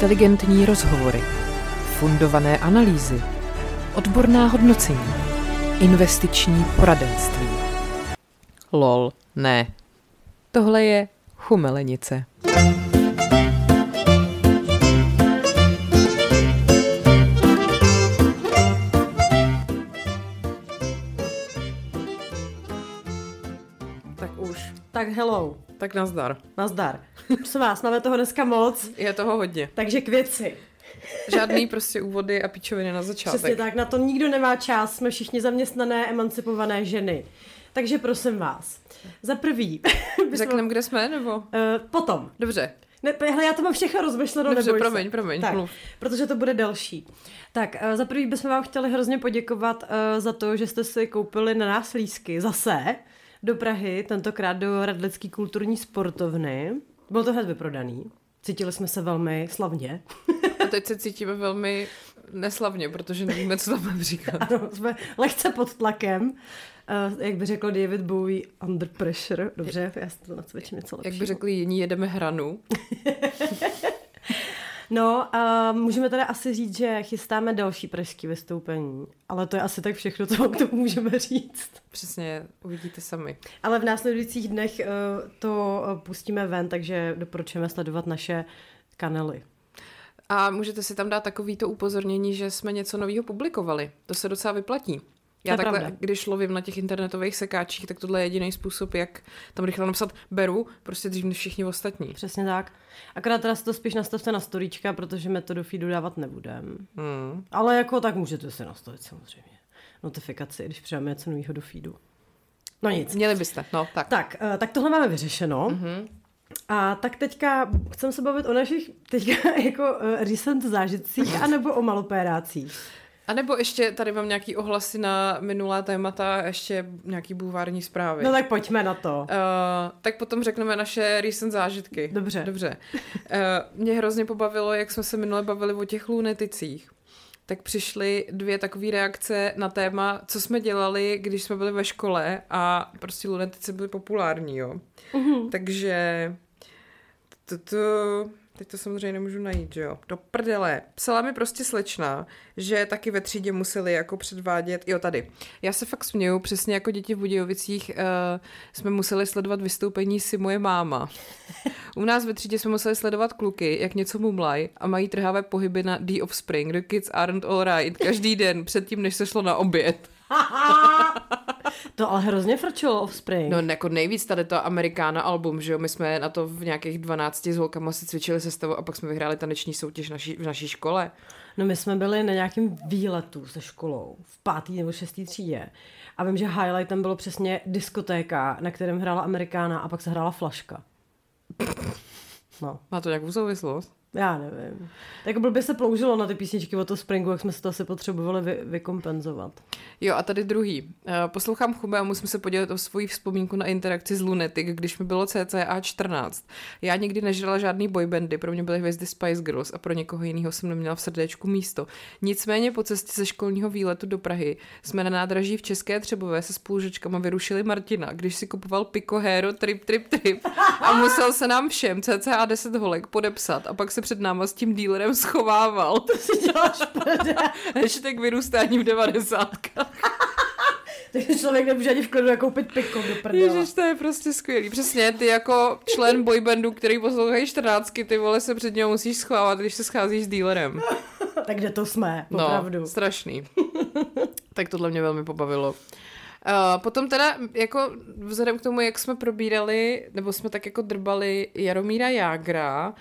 Inteligentní rozhovory, fundované analýzy, odborná hodnocení, investiční poradenství. Lol, ne. Tohle je chumelenice. Tak už. Tak hello. Tak nazdar. Nazdar. Prosím vás, máme toho dneska moc, Je toho hodně. takže k věci. Žádný prostě úvody a pičoviny na začátek. Přesně tak, na to nikdo nemá čas, jsme všichni zaměstnané, emancipované ženy. Takže prosím vás, za prvý, Řekneme, kde jsme, nebo? Eh, potom. Dobře. Ne, hele, já to mám všechno rozmyšleno, Dobře, promiň, se. promiň, tak, mluv. protože to bude delší. Tak, eh, za prvý bychom vám chtěli hrozně poděkovat eh, za to, že jste si koupili na nás lísky zase do Prahy, tentokrát do Radlický kulturní sportovny. Bylo to hned vyprodaný. Cítili jsme se velmi slavně. A teď se cítíme velmi neslavně, protože nevíme, co tam mám říkat. Ano, jsme lehce pod tlakem. Uh, jak by řekl David Bowie, under pressure. Dobře, já si to nacvičím něco lepšího. Jak by řekli jiní, jedeme hranu. No, a můžeme teda asi říct, že chystáme další pražský vystoupení, ale to je asi tak všechno, co k tomu můžeme říct. Přesně, uvidíte sami. Ale v následujících dnech eh, to eh, pustíme ven, takže doporučujeme sledovat naše kanály. A můžete si tam dát takovýto upozornění, že jsme něco nového publikovali. To se docela vyplatí. Já je takhle, pravda. když lovím na těch internetových sekáčích, tak tohle je jediný způsob, jak tam rychle napsat beru, prostě dřív než všichni ostatní. Přesně tak. Akorát teda si to spíš nastavte na storíčka, protože my to do feedu dávat nebudem. Hmm. Ale jako tak můžete si nastavit samozřejmě notifikaci, když přidáme něco nového do feedu. No nic. Měli byste, no tak. Tak, eh, tak tohle máme vyřešeno. Mm-hmm. A tak teďka chcem se bavit o našich teďka jako uh, recent zážitcích anebo o malopérácích. A nebo ještě tady mám nějaký ohlasy na minulá témata, a ještě nějaký bulvární zprávy. No tak pojďme na to. Uh, tak potom řekneme naše recent zážitky. Dobře. Dobře. Uh, mě hrozně pobavilo, jak jsme se minule bavili o těch luneticích. Tak přišly dvě takové reakce na téma, co jsme dělali, když jsme byli ve škole a prostě lunetici byly populární, jo. Mhm. Takže to, to, teď to samozřejmě nemůžu najít, že jo. Do prdele. Psala mi prostě slečna, že taky ve třídě museli jako předvádět, jo tady. Já se fakt směju, přesně jako děti v Budějovicích uh, jsme museli sledovat vystoupení si moje máma. U nás ve třídě jsme museli sledovat kluky, jak něco mumlaj a mají trhavé pohyby na The Offspring, The Kids Aren't Alright, každý den předtím, než se šlo na oběd. To ale hrozně frčilo Offspring. No jako nejvíc tady to Amerikána album, že jo, my jsme na to v nějakých 12 s holkama si cvičili sestavu a pak jsme vyhráli taneční soutěž naší, v naší škole. No my jsme byli na nějakém výletu se školou v pátý nebo šestý třídě. A vím, že highlightem bylo přesně diskotéka, na kterém hrála Amerikána a pak se hrála flaška. No, Má to nějakou souvislost? Já nevím. Tak blbě se ploužilo na ty písničky o to Springu, jak jsme si to asi potřebovali vy, vykompenzovat. Jo a tady druhý. Eh, Poslouchám Chube a musím se podělit o svoji vzpomínku na interakci s Lunatic, když mi bylo cca 14. Já nikdy nežrala žádný boybandy, pro mě byly hvězdy Spice Girls a pro někoho jiného jsem neměla v srdéčku místo. Nicméně po cestě ze školního výletu do Prahy jsme na nádraží v České Třebové se spolužečkama vyrušili Martina, když si kupoval Pico Hero Trip Trip Trip a musel se nám všem cca 10 holek podepsat a pak se před náma s tím dílerem schovával. To si děláš. Hashtag vyrůstání v 90. Takže člověk nemůže ani v klidu koupit piko do prdela. Ježiš, to je prostě skvělý. Přesně, ty jako člen boybandu, který poslouchají 14, ty vole se před něho musíš schovávat, když se scházíš s dealerem. Tak kde to jsme, No, opravdu. strašný. tak tohle mě velmi pobavilo. Uh, potom teda, jako vzhledem k tomu, jak jsme probírali, nebo jsme tak jako drbali Jaromíra Jágra,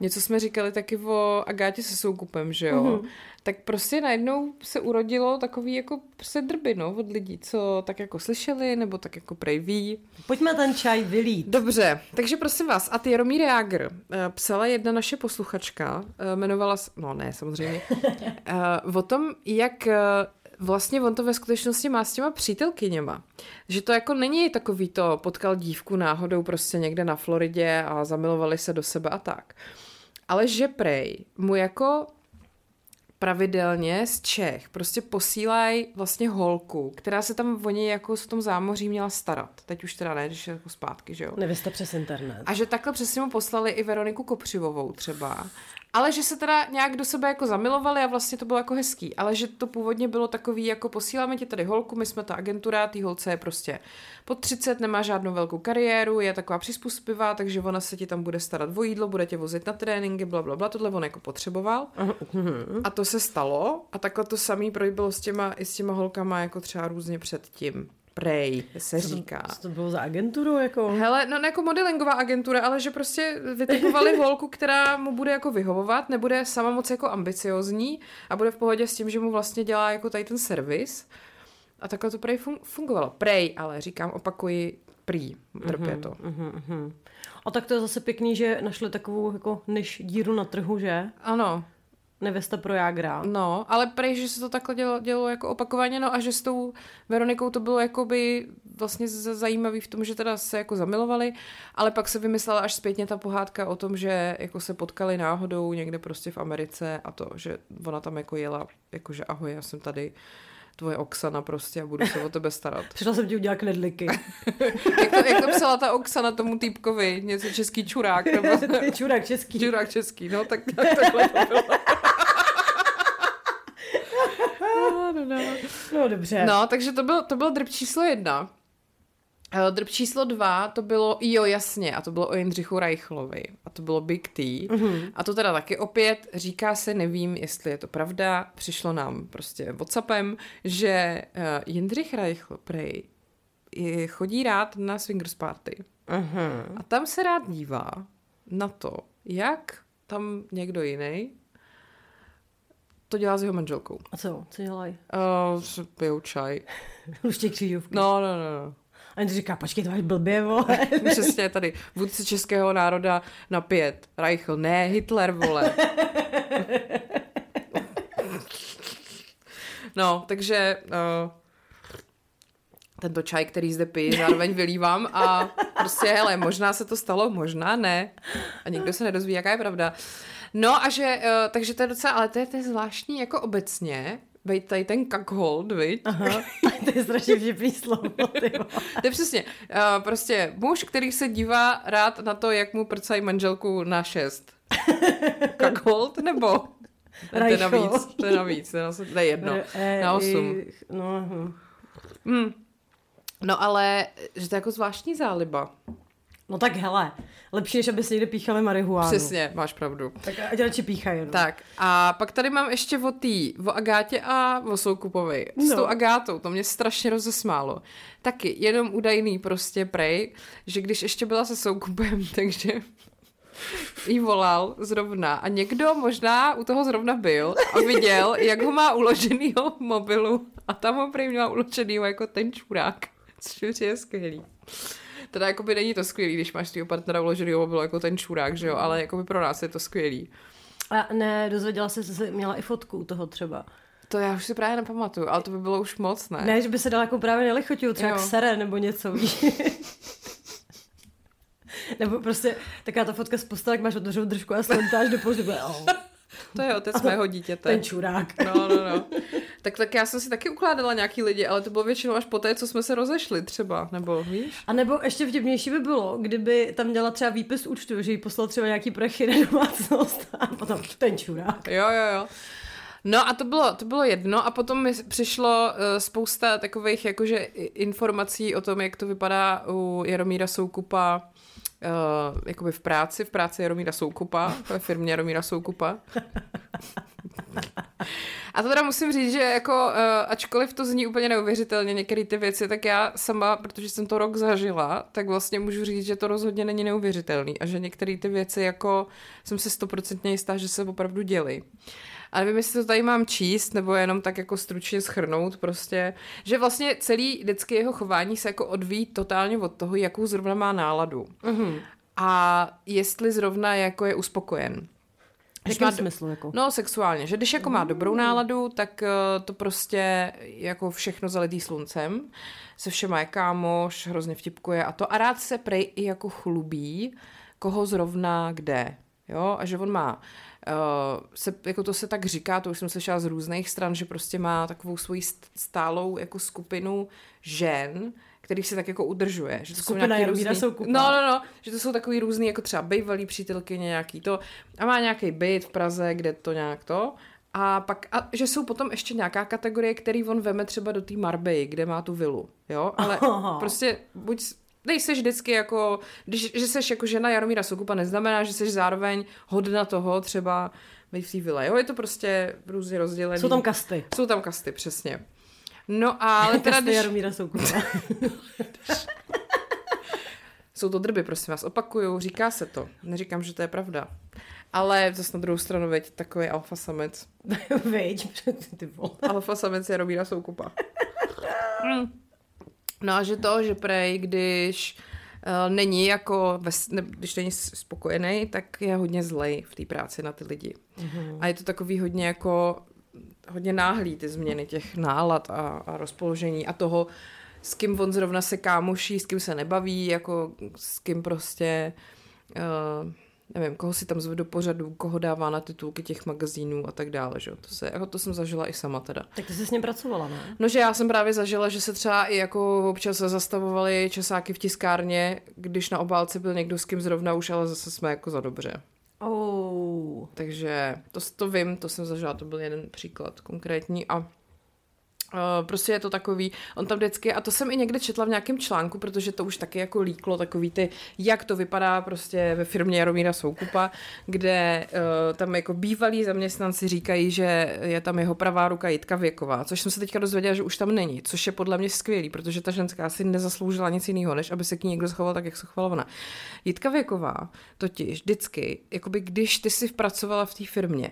něco jsme říkali taky o Agátě se soukupem, že jo? Mm-hmm. Tak prostě najednou se urodilo takový jako prostě drby, no, od lidí, co tak jako slyšeli, nebo tak jako prej ví. Pojďme ten čaj vylít. Dobře, takže prosím vás, a ty Jaromír Jágr eh, psala jedna naše posluchačka, eh, jmenovala, no ne, samozřejmě, eh, o tom, jak vlastně on to ve skutečnosti má s těma přítelkyněma. Že to jako není takový to, potkal dívku náhodou prostě někde na Floridě a zamilovali se do sebe a tak. Ale že prej mu jako pravidelně z Čech prostě posílají vlastně holku, která se tam o něj jako s tom zámoří měla starat. Teď už teda ne, když je jako zpátky, že jo. Nevěsta přes internet. A že takhle přesně mu poslali i Veroniku Kopřivovou třeba. Ale že se teda nějak do sebe jako zamilovali a vlastně to bylo jako hezký. Ale že to původně bylo takový, jako posíláme ti tady holku, my jsme ta agentura, tý holce je prostě pod 30, nemá žádnou velkou kariéru, je taková přizpůsobivá, takže ona se ti tam bude starat o jídlo, bude tě vozit na tréninky, bla, bla, bla, tohle on jako potřeboval. A to se stalo a takhle to samý bylo s těma, i s těma holkama jako třeba různě předtím. Prej se Co to- říká. Co to bylo za agenturu, jako? Hele, no ne jako modelingová agentura, ale že prostě vytipovali holku, která mu bude jako vyhovovat, nebude sama moc jako ambiciozní a bude v pohodě s tím, že mu vlastně dělá jako tady ten servis. A takhle to prej fun- fungovalo. Prej, ale říkám, opakuji, prý. Trpě to. Mhm, mhm. A tak to je zase pěkný, že našli takovou jako než díru na trhu, že? Ano, Nevěsta pro jágra. no, ale prej, že se to takhle dělo, dělo jako opakovaně, no a že s tou Veronikou to bylo jakoby vlastně zajímavý v tom, že teda se jako zamilovali, ale pak se vymyslela až zpětně ta pohádka o tom, že jako se potkali náhodou někde prostě v Americe a to, že ona tam jako jela, jakože ahoj, já jsem tady tvoje Oksana prostě a budu se o tebe starat. Přišla jsem ti udělat knedliky. jak, to, jak to psala ta Oksana tomu týpkovi, něco český čurák, nebo Čurák český. čurák český, no tak, tak takhle to bylo. No, no, no. Dobře. No, takže to byl, to byl drb číslo jedna. Eh, Drb číslo dva, to bylo, jo jasně, a to bylo o Jindřichu Reichlovi. A to bylo Big T. Mm-hmm. A to teda taky opět, říká se, nevím, jestli je to pravda, přišlo nám prostě Whatsappem, že uh, Jindřich Reichl prej je- chodí rád na swingers party. Mhm. A tam se rád dívá na to, jak tam někdo jiný to dělá s jeho manželkou. A co? Co dělají? Uh, pijou čaj. Luště křížovky. No, no, no, no. A on říká, počkej, to máš blbě, vole. Přesně tady, vůdce českého národa na pět. Reichl, ne, Hitler, vole. No, takže uh, tento čaj, který zde piji, zároveň vylívám a prostě, hele, možná se to stalo, možná ne. A nikdo se nedozví, jaká je pravda. No a že, uh, takže to je docela, ale to je, to je zvláštní jako obecně, Bejt tady ten kakhold, viď? Aha, to je strašně vtipný slovo. To je přesně. Uh, prostě muž, který se dívá rád na to, jak mu prcají manželku na šest. Kakhold nebo? To je navíc, to je navíc, to je, na- to je jedno. Eh, Na osm. No, hm. Hmm. No ale, že to je jako zvláštní záliba. No tak hele, lepší, než aby si někde píchali marihuánu. Přesně, máš pravdu. Tak ať radši píchají. No. Tak a pak tady mám ještě o tý, o Agátě a o Soukupovi. S No. tou Agátou, to mě strašně rozesmálo. Taky jenom údajný prostě prej, že když ještě byla se Soukupem, takže jí volal zrovna a někdo možná u toho zrovna byl a viděl, jak ho má uloženýho v mobilu a tam ho prej měla uloženýho jako ten čurák, což je skvělý. Teda jakoby není to skvělý, když máš tvýho partnera uloženýho mobilu jako ten čurák, že jo, ale jakoby pro nás je to skvělý. A ne, dozvěděla se, že jsi měla i fotku toho třeba. To já už si právě nepamatuju, ale to by bylo už moc, ne? Ne, že by se dala jako právě nelichotil, třeba Jo. k sere nebo něco, víš. nebo prostě taková ta fotka z postele, jak máš otevřenou držku a slentáš do oh, To je otec mého dítěte. ten čurák. No, no, no. Tak, tak já jsem si taky ukládala nějaký lidi, ale to bylo většinou až po té, co jsme se rozešli třeba, nebo víš? A nebo ještě vtipnější by bylo, kdyby tam měla třeba výpis účtu, že jí poslal třeba nějaký prachy na domácnost a potom ten čurák. Jo, jo, jo. No a to bylo, to bylo jedno a potom mi přišlo uh, spousta takových jakože informací o tom, jak to vypadá u Jaromíra Soukupa uh, jakoby v práci, v práci Jaromíra Soukupa, ve firmě Jaromíra Soukupa. A to teda musím říct, že jako, uh, ačkoliv to zní úplně neuvěřitelně některé ty věci, tak já sama, protože jsem to rok zažila, tak vlastně můžu říct, že to rozhodně není neuvěřitelný a že některé ty věci jako jsem si stoprocentně jistá, že se opravdu děly. A nevím, jestli to tady mám číst, nebo jenom tak jako stručně schrnout prostě, že vlastně celý vždycky jeho chování se jako odvíjí totálně od toho, jakou zrovna má náladu. Mhm. A jestli zrovna jako je uspokojen. Když má- smyslu, jako? No, sexuálně. Že když jako má dobrou náladu, tak eh, to prostě jako všechno zalitý sluncem. Se všema je kámoš, hrozně vtipkuje a to. A rád se prej i jako chlubí, koho zrovna kde. Jo, a že on má, uh, se, jako to se tak říká, to už jsem slyšela z různých stran, že prostě má takovou svoji stálou jako skupinu žen, kterých se tak jako udržuje. Že to Skupina jsou různý... jsou No, no, no, že to jsou takový různý, jako třeba bývalý přítelky nějaký to. A má nějaký byt v Praze, kde to nějak to. A pak, a že jsou potom ještě nějaká kategorie, který on veme třeba do té Marbei, kde má tu vilu, jo, ale Aha. prostě buď nejseš vždycky jako, když, že jsi jako žena Jaromíra Sokupa, neznamená, že jsi zároveň hodna toho třeba být v té vile, jo, je to prostě různě rozdělené. Jsou tam kasty. Jsou tam kasty, přesně. No ale teda, když... Jaromíra Soukupa. Jsou to drby, prosím vás, opakuju, říká se to. Neříkám, že to je pravda. Ale zase na druhou stranu, veď, takový alfa samec. veď, ty vole. Alfa samec je Robína Soukupa. No a že to, že prej, když uh, není jako, ne, když není spokojený, tak je hodně zlej v té práci na ty lidi. Mm-hmm. A je to takový hodně jako, hodně náhlý ty změny těch nálad a, a rozpoložení a toho, s kým on zrovna se kámoší, s kým se nebaví, jako s kým prostě... Uh, nevím, koho si tam zve do pořadu, koho dává na titulky těch magazínů a tak dále, že To, se, jako to jsem zažila i sama teda. Tak ty jsi s ním pracovala, ne? No, že já jsem právě zažila, že se třeba i jako občas zastavovali časáky v tiskárně, když na obálce byl někdo s kým zrovna už, ale zase jsme jako za dobře. Oh. Takže to, to vím, to jsem zažila, to byl jeden příklad konkrétní a Uh, prostě je to takový, on tam vždycky, a to jsem i někde četla v nějakém článku, protože to už taky jako líklo, takový ty, jak to vypadá prostě ve firmě Jaromíra Soukupa, kde uh, tam jako bývalí zaměstnanci říkají, že je tam jeho pravá ruka Jitka Věková, což jsem se teďka dozvěděla, že už tam není, což je podle mě skvělý, protože ta ženská si nezasloužila nic jiného, než aby se k ní někdo schoval tak, jak se chovala ona. Jitka Věková totiž vždycky, jakoby když ty si pracovala v té firmě,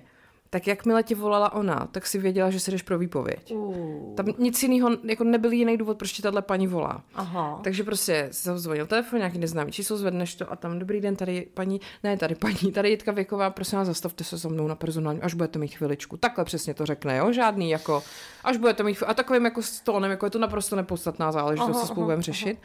tak jakmile ti volala ona, tak si věděla, že se jdeš pro výpověď. Uh. Tam nic jiného, jako nebyl jiný důvod, proč ti tahle paní volá. Aha. Takže prostě se zvonil telefon, nějaký neznámý číslo, zvedneš to a tam dobrý den, tady paní, ne tady paní, tady Jitka Věková, prosím vás, zastavte se se mnou na personální, až budete mít chviličku. Takhle přesně to řekne, jo, žádný jako, až budete mít, a takovým jako stónem, jako je to naprosto nepodstatná záležitost, co spolu budeme řešit.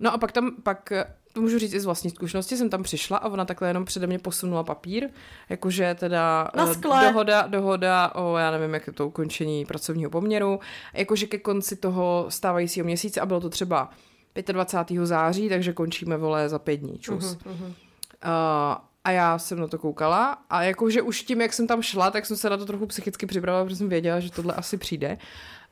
No a pak tam, pak to můžu říct i z vlastní zkušenosti, jsem tam přišla a ona takhle jenom přede mě posunula papír, jakože teda uh, dohoda, dohoda o, já nevím, jak je to ukončení pracovního poměru, jakože ke konci toho stávajícího měsíce a bylo to třeba 25. září, takže končíme vole za pět dní, čus. Uh-huh, uh-huh. Uh, a já jsem na to koukala a jakože už tím, jak jsem tam šla, tak jsem se na to trochu psychicky připravila, protože jsem věděla, že tohle asi přijde.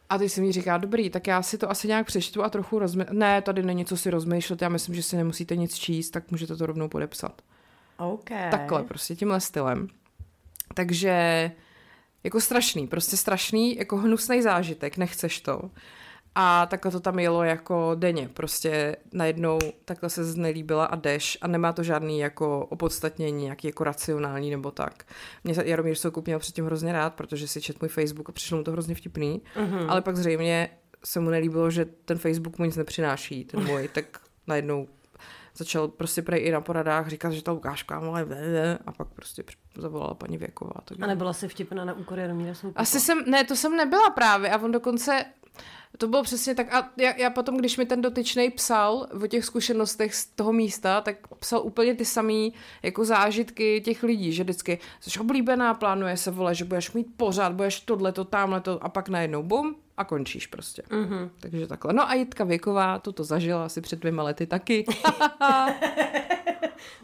A ty si mi říká, dobrý, tak já si to asi nějak přečtu a trochu rozmyslím. Ne, tady není co si rozmýšlet, já myslím, že si nemusíte nic číst, tak můžete to rovnou podepsat. Okay. Takhle, prostě tímhle stylem. Takže jako strašný, prostě strašný, jako hnusný zážitek, nechceš to. A takhle to tam jelo jako denně, prostě najednou takhle se znelíbila a jdeš a nemá to žádný jako opodstatnění, nějaký jako racionální nebo tak. Mě Jaromír Soukup měl předtím hrozně rád, protože si čet můj Facebook a přišlo mu to hrozně vtipný, uh-huh. ale pak zřejmě se mu nelíbilo, že ten Facebook mu nic nepřináší, ten můj, tak najednou začal prostě prej i na poradách říkat, že ta Lukáška ale a pak prostě zavolala paní Věková. Tak a nebyla si vtipná na úkor Jaromíra Soukupa? Asi jsem, ne, to jsem nebyla právě a on dokonce to bylo přesně tak. A já, já potom, když mi ten dotyčný psal o těch zkušenostech z toho místa, tak psal úplně ty samé jako zážitky těch lidí, že vždycky jsi oblíbená, plánuje se vole, že budeš mít pořád, budeš tohle, to, tamhle to a pak najednou bum a končíš prostě. Mm-hmm. Takže takhle. No a Jitka Věková, to to zažila asi před dvěma lety taky.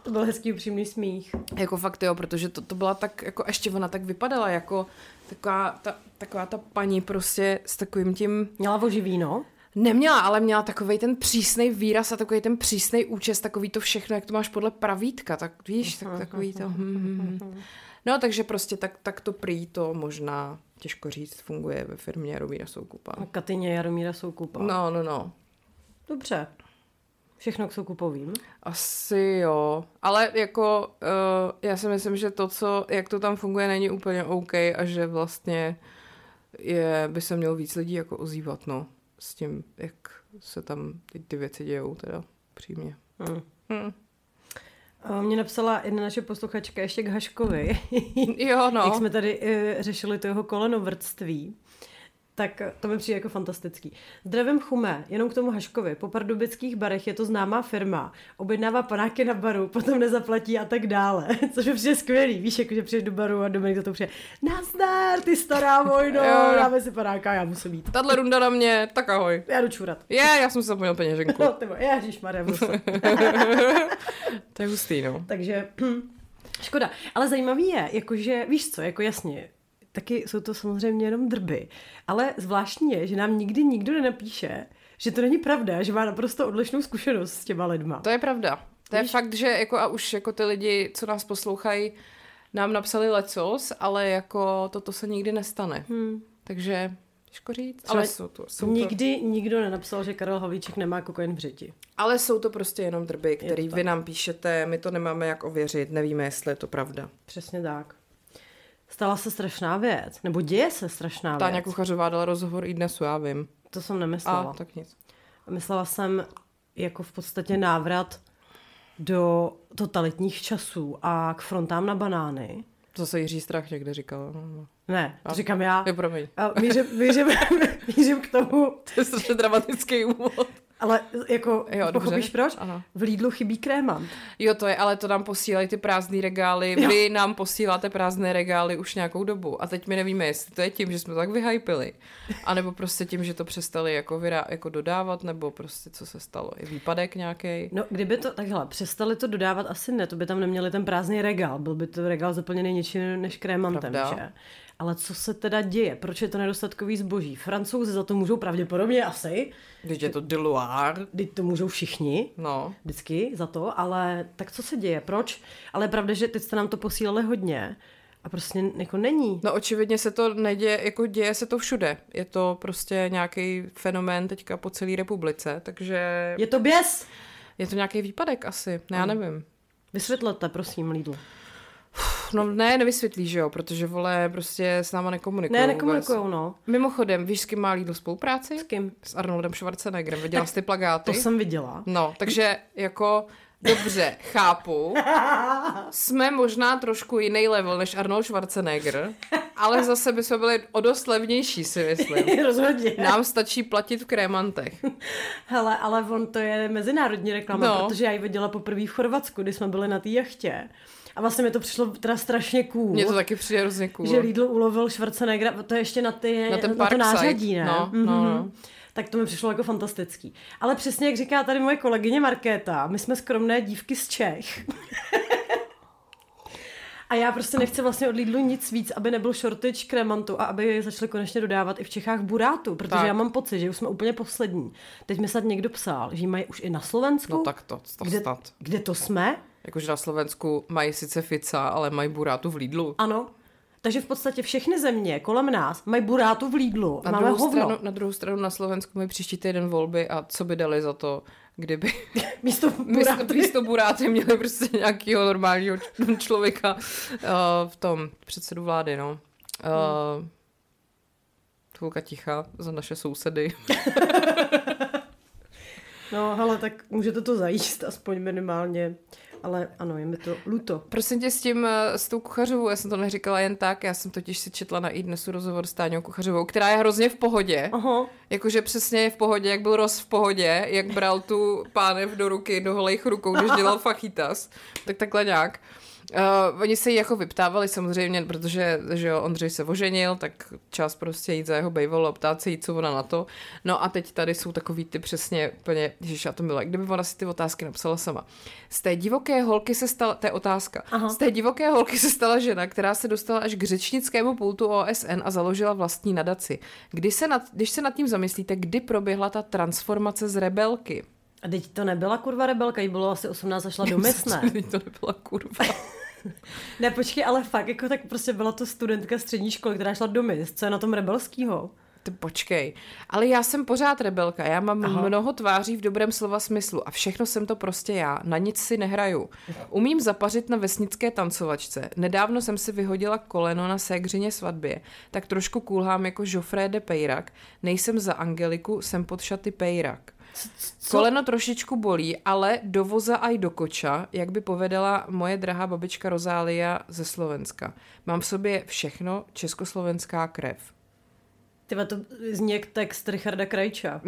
to byl hezký upřímný smích. Jako fakt jo, protože to, to byla tak, jako ještě ona tak vypadala jako taková ta, taková ta paní prostě s takovým tím... Měla voži víno? Neměla, ale měla takový ten přísný výraz a takový ten přísný účest, takový to všechno, jak to máš podle pravítka, tak víš, tak, takový to... Hm, hm, hm. No, takže prostě tak, tak to prý to možná, těžko říct, funguje ve firmě Jaromíra Soukupa. A Katyně Jaromíra Soukupa. No, no, no. Dobře. Všechno k soukupovým? Asi jo, ale jako uh, já si myslím, že to, co, jak to tam funguje, není úplně OK a že vlastně je, by se mělo víc lidí jako ozývat, no, s tím, jak se tam ty, ty věci dějou, teda přímě. Hmm. Hmm. Mě napsala jedna naše posluchačka ještě k Haškovi. jo, no. jak jsme tady uh, řešili to jeho kolenovrtství tak to mi přijde jako fantastický. Zdravím Chume, jenom k tomu Haškovi. Po pardubických barech je to známá firma, objednává panáky na baru, potom nezaplatí a tak dále. Což mi přijde skvělý. Víš, jako že přijdeš do baru a Dominik za to přijde. Nazdar, ty stará vojno, dáme si panáka, já musím jít. Tahle runda na mě, tak ahoj. Já jdu čurat. Je, já jsem si zapomněl peněženku. No, tybo, ježišmarja, to je hustý, no. Takže Škoda, ale zajímavý je, jakože, víš co, jako jasně, taky jsou to samozřejmě jenom drby. Ale zvláštní je, že nám nikdy nikdo nenapíše, že to není pravda, že má naprosto odlišnou zkušenost s těma lidma. To je pravda. To je Víš? fakt, že jako a už jako ty lidi, co nás poslouchají, nám napsali lecos, ale jako toto se nikdy nestane. Hmm. Takže těžko říct. Ale jsou to, jsou nikdy to... nikdo nenapsal, že Karel Havlíček nemá kokain v řiti. Ale jsou to prostě jenom drby, který vy nám píšete, my to nemáme jak ověřit, nevíme, jestli je to pravda. Přesně tak stala se strašná věc, nebo děje se strašná Táňa věc. Táňa Kuchařová dala rozhovor i dnesu, já vím. To jsem nemyslela. A, tak nic. Myslela jsem jako v podstatě návrat do totalitních časů a k frontám na banány. To se Jiří Strach někde říkal. No, no. Ne, to a, říkám já. Je, promiň. A mířím, mířím, mířím k tomu. To je strašně dramatický úvod. Ale jako, jo, pochopíš dobře. proč? Aha. V Lidlu chybí krémant. Jo, to je, ale to nám posílají ty prázdné regály. Jo. Vy nám posíláte prázdné regály už nějakou dobu. A teď my nevíme, jestli to je tím, že jsme to tak vyhypili. A nebo prostě tím, že to přestali jako, vyrá, jako dodávat, nebo prostě co se stalo. Je výpadek nějaký? No, kdyby to, takhle, přestali to dodávat, asi ne, to by tam neměli ten prázdný regál. Byl by to regál zaplněný něčím než krémantem, Pravda. že? Ale co se teda děje? Proč je to nedostatkový zboží? Francouzi za to můžou pravděpodobně asi. Když je to Deloire. Když to můžou všichni. No. Vždycky za to, ale tak co se děje? Proč? Ale je pravda, že teď jste nám to posílali hodně. A prostě jako není. No očividně se to neděje, jako děje se to všude. Je to prostě nějaký fenomén teďka po celé republice, takže... Je to běs? Je to nějaký výpadek asi, ne, já nevím. Vysvětlete, prosím, Lidl. No ne, nevysvětlí, že jo, protože vole prostě s náma nekomunikují. Ne, nekomunikují, no. Mimochodem, víš, s kým má Lidl spolupráci? S kým? S Arnoldem Schwarzeneggerem. Viděla jsi ty plagáty? To jsem viděla. No, takže jako Dobře, chápu. Jsme možná trošku jiný level než Arnold Schwarzenegger, ale zase by jsme byli o dost levnější, si myslím. Rozhodně. Nám stačí platit v krémantech. Hele, ale on to je mezinárodní reklama, no. protože já ji viděla poprvé v Chorvatsku, kdy jsme byli na té jachtě. A vlastně mi to přišlo teda strašně cool. Mně to taky přijde hrozně cool. Že Lidl ulovil Schwarzeneggera, to je ještě na, ty, na, ten na to nářadí, ne? No, mm-hmm. no, no. Tak to mi přišlo jako fantastický. Ale přesně jak říká tady moje kolegyně Markéta, my jsme skromné dívky z Čech. A já prostě nechci vlastně od Lidlu nic víc, aby nebyl shortage kremantu a aby začali konečně dodávat i v Čechách burátu, protože tak. já mám pocit, že už jsme úplně poslední. Teď mi snad někdo psal, že mají už i na Slovensku. No tak to, to kde, snad. Kde to jsme? Jakože na Slovensku mají sice Fica, ale mají burátu v Lidlu. Ano. Takže v podstatě všechny země kolem nás mají burátu v Lidlu. Na, Máme druhou hovno. Stranu, na druhou stranu na Slovensku mají příští týden volby a co by dali za to, kdyby místo buráty, místo, buráty měli prostě nějakého normálního člověka uh, v tom předsedu vlády, no. Uh, hmm. Chvilka ticha za naše sousedy. no, ale tak můžete to zajíst aspoň minimálně ale ano, je mi to luto. Prosím tě s tím, eh, s tou kuchařovou, já jsem to neříkala jen tak, já jsem totiž si četla na i dnesu rozhovor s Táňou kuchařovou, která je hrozně v pohodě. Aha. Jakože přesně je v pohodě, jak byl Roz v pohodě, jak bral tu pánev do ruky, do holejch rukou, když dělal fajitas, tak takhle nějak. Uh, oni se jí jako vyptávali samozřejmě, protože že jo, Ondřej se oženil, tak čas prostě jít za jeho bejvolo a ptát se jí, co ona na to. No a teď tady jsou takový ty přesně úplně, že já to miluji. Kdyby ona si ty otázky napsala sama. Z té divoké holky se stala, to je otázka, Aha. z té divoké holky se stala žena, která se dostala až k řečnickému pultu OSN a založila vlastní nadaci. Kdy se nad, když se nad tím zamyslíte, kdy proběhla ta transformace z rebelky? A teď to nebyla kurva rebelka, jí bylo asi 18 a šla do mysne. Teď to nebyla kurva. ne, počkej, ale fakt, jako tak prostě byla to studentka střední školy, která šla do mis. Co je na tom rebelského? To počkej, ale já jsem pořád rebelka, já mám Aha. mnoho tváří v dobrém slova smyslu a všechno jsem to prostě já, na nic si nehraju. Umím zapařit na vesnické tancovačce, nedávno jsem si vyhodila koleno na ségřině svatbě, tak trošku kulhám jako Joffrey de Peyrak, nejsem za Angeliku, jsem pod šaty Peyrak. Co? Koleno trošičku bolí, ale do voza aj do koča, jak by povedala moje drahá babička Rozália ze Slovenska. Mám v sobě všechno, československá krev. Ty to zní jak text Richarda Krajča.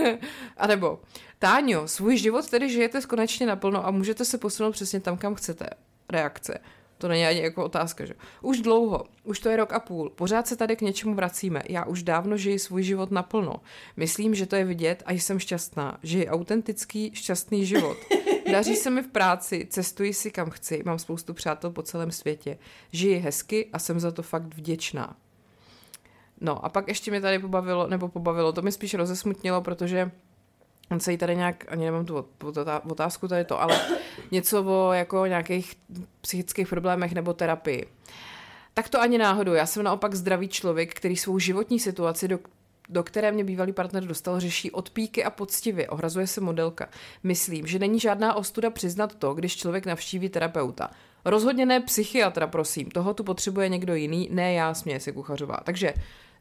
a nebo, Táňo, svůj život tedy žijete konečně naplno a můžete se posunout přesně tam, kam chcete. Reakce. To není ani jako otázka, že? Už dlouho, už to je rok a půl, pořád se tady k něčemu vracíme. Já už dávno žiji svůj život naplno. Myslím, že to je vidět a jsem šťastná. Žiji autentický, šťastný život. Daří se mi v práci, cestuji si kam chci, mám spoustu přátel po celém světě. Žiji hezky a jsem za to fakt vděčná. No a pak ještě mě tady pobavilo, nebo pobavilo, to mi spíš rozesmutnilo, protože on se jí tady nějak, ani nemám tu otázku tady to, ale něco o jako nějakých psychických problémech nebo terapii. Tak to ani náhodou. Já jsem naopak zdravý člověk, který svou životní situaci, do, do které mě bývalý partner dostal, řeší od píky a poctivě. Ohrazuje se modelka. Myslím, že není žádná ostuda přiznat to, když člověk navštíví terapeuta. Rozhodně ne psychiatra, prosím. Toho tu potřebuje někdo jiný, ne já, směje se kuchařová. Takže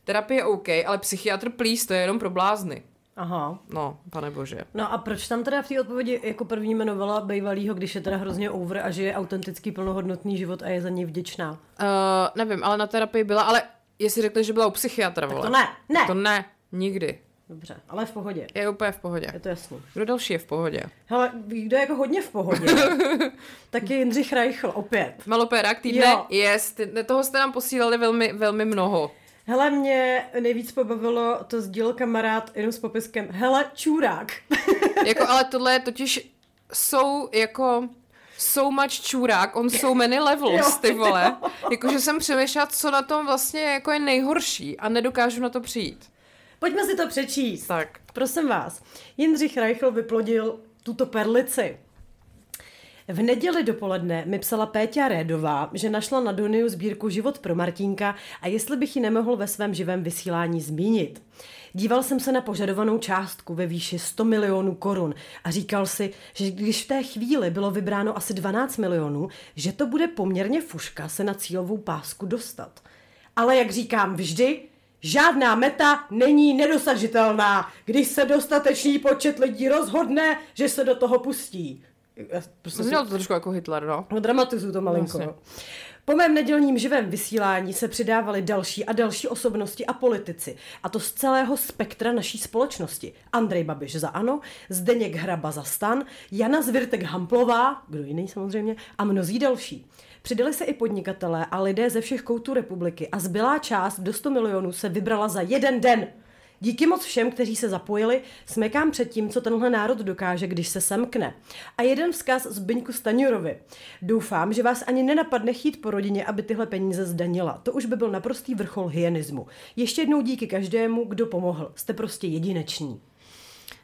terapie OK, ale psychiatr please, to je jenom pro blázny. Aha. No, pane bože. No a proč tam teda v té odpovědi jako první jmenovala bývalýho, když je teda hrozně over a žije autentický plnohodnotný život a je za něj vděčná? Uh, nevím, ale na terapii byla, ale jestli řekli, že byla u psychiatra, vole. Tak to ne, ne. To ne, nikdy. Dobře, ale v pohodě. Je úplně v pohodě. Je to jasný. Kdo další je v pohodě? Hele, kdo je jako hodně v pohodě, tak je Jindřich Reichl, opět. Malopérák týdne, jest. Toho jste nám posílali velmi, velmi mnoho. Hele, mě nejvíc pobavilo, to sdíl kamarád jenom s popiskem, hele, čurák. jako, ale tohle je totiž, jsou jako so much čurák, on so many levels, ty vole. Jakože jsem přemýšlela, co na tom vlastně jako je nejhorší a nedokážu na to přijít. Pojďme si to přečíst. Tak. Prosím vás. Jindřich Reichl vyplodil tuto perlici. V neděli dopoledne mi psala Péťa Rédová, že našla na Doniu sbírku Život pro Martínka a jestli bych ji nemohl ve svém živém vysílání zmínit. Díval jsem se na požadovanou částku ve výši 100 milionů korun a říkal si, že když v té chvíli bylo vybráno asi 12 milionů, že to bude poměrně fuška se na cílovou pásku dostat. Ale jak říkám vždy, Žádná meta není nedosažitelná, když se dostatečný počet lidí rozhodne, že se do toho pustí. Prostě Znělo to trošku jako Hitler, no. No dramatizuju to malinko. No. Po mém nedělním živém vysílání se přidávali další a další osobnosti a politici. A to z celého spektra naší společnosti. Andrej Babiš za ANO, Zdeněk Hraba za stan, Jana Zvirtek Hamplová, kdo jiný samozřejmě, a mnozí další. Přidali se i podnikatelé a lidé ze všech koutů republiky a zbylá část do 100 milionů se vybrala za jeden den – Díky moc všem, kteří se zapojili, smekám před tím, co tenhle národ dokáže, když se semkne. A jeden vzkaz Zbyňku Staňurovi. Doufám, že vás ani nenapadne chít po rodině, aby tyhle peníze zdanila. To už by byl naprostý vrchol hyenismu. Ještě jednou díky každému, kdo pomohl. Jste prostě jedineční.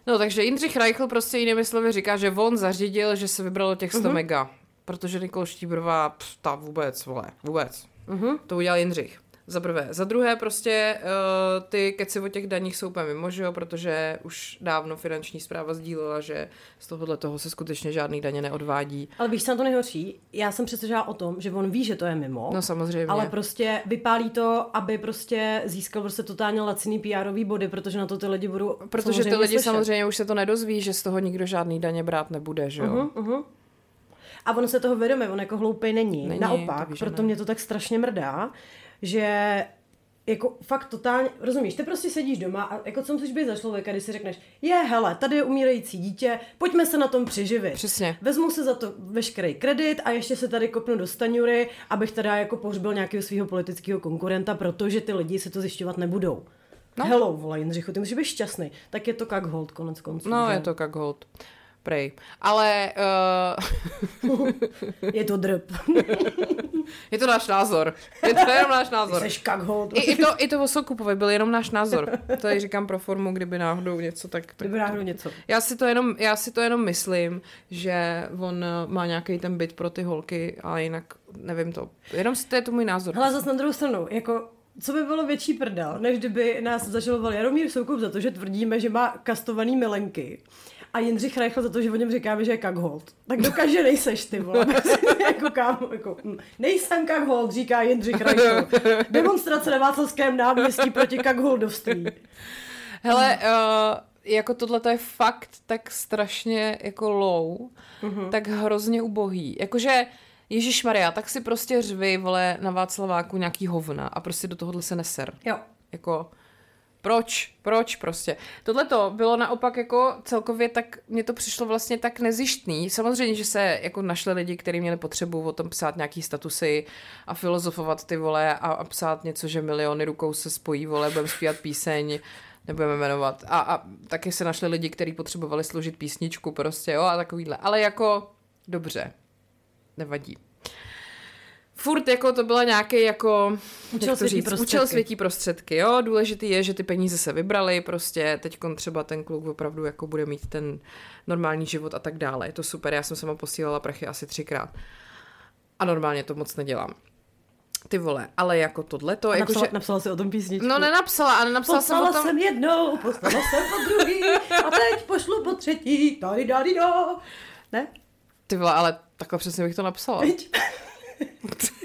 No takže Jindřich Reichl prostě jinými slovy říká, že on zařídil, že se vybralo těch 100 uh-huh. mega. Protože Nikol Štíbrová, pff, ta vůbec, vole, vůbec. Uh-huh. To udělal Jindřich. Za prvé. Za druhé prostě uh, ty keci o těch daních jsou úplně mimo, že jo, protože už dávno finanční zpráva sdílela, že z tohohle toho se skutečně žádný daně neodvádí. Ale víš, co to nejhorší? Já jsem přesvědčila o tom, že on ví, že to je mimo. No samozřejmě. Ale prostě vypálí to, aby prostě získal prostě totálně laciný pr body, protože na to ty lidi budou Protože ty lidi slyšet. samozřejmě už se to nedozví, že z toho nikdo žádný daně brát nebude, že jo. Uh-huh, uh-huh. A on se toho vědomí, on jako hloupej není. není Naopak, proto ne. mě to tak strašně mrdá, že jako fakt totálně, rozumíš, ty prostě sedíš doma a jako co musíš být za člověka, když si řekneš, je hele, tady je umírající dítě, pojďme se na tom přiživit. Přesně. Vezmu se za to veškerý kredit a ještě se tady kopnu do staňury, abych teda jako pohřbil nějakého svého politického konkurenta, protože ty lidi se to zjišťovat nebudou. No. Hello, vole, Jindřichu, ty musíš být šťastný. Tak je to kak hold, konec konců. No, že? je to kak hold. Prej. Ale... Uh... je to drb. Je to náš názor. Je to jenom náš názor. Ty kakhold. I, i, to, I to o Sokupovi byl jenom náš názor. To je říkám pro formu, kdyby náhodou něco, tak... tak kdyby náhodou něco. Já si, to jenom, já si to jenom myslím, že on má nějaký ten byt pro ty holky a jinak nevím to. Jenom si to je to můj názor. Ale zase na druhou stranu, jako co by bylo větší prdel, než kdyby nás zažaloval Jaromír Soukup za to, že tvrdíme, že má kastovaný milenky a Jindřich Reichl za to, že o něm říkáme, že je kaghold. Tak dokáže nejseš ty vole. jako kámo, jako, hm, nejsem kaghold, říká Jindřich Reichl. Demonstrace na Václavském náměstí proti kagholdovství. Hele, uh, jako tohle je fakt tak strašně jako low, uh-huh. tak hrozně ubohý. Jakože Ježíš Maria, tak si prostě řvi, vole, na Václaváku nějaký hovna a prostě do tohohle se neser. Jo. Jako, Proč? Proč prostě? Tohle to bylo naopak jako celkově tak, mně to přišlo vlastně tak nezištný. Samozřejmě, že se jako našli lidi, kteří měli potřebu o tom psát nějaký statusy a filozofovat ty vole a, a psát něco, že miliony rukou se spojí, vole, budeme zpívat píseň, nebudeme jmenovat. A, a taky se našli lidi, kteří potřebovali složit písničku prostě, jo, a takovýhle. Ale jako dobře, nevadí furt jako to byla nějaký jako, Učil světí říct, prostředky. Učil světí prostředky, jo, důležitý je, že ty peníze se vybraly, prostě teď třeba ten kluk opravdu jako bude mít ten normální život a tak dále, je to super, já jsem sama posílala prachy asi třikrát a normálně to moc nedělám. Ty vole, ale jako tohle to... Jako napsala, že... napsala si o tom písničku? No nenapsala, ale napsala poslala jsem o tom... jsem jednou, poslala jsem po druhý a teď pošlu po třetí, tady, tady, do. Ne? Ty vole, ale takhle přesně bych to napsala. って。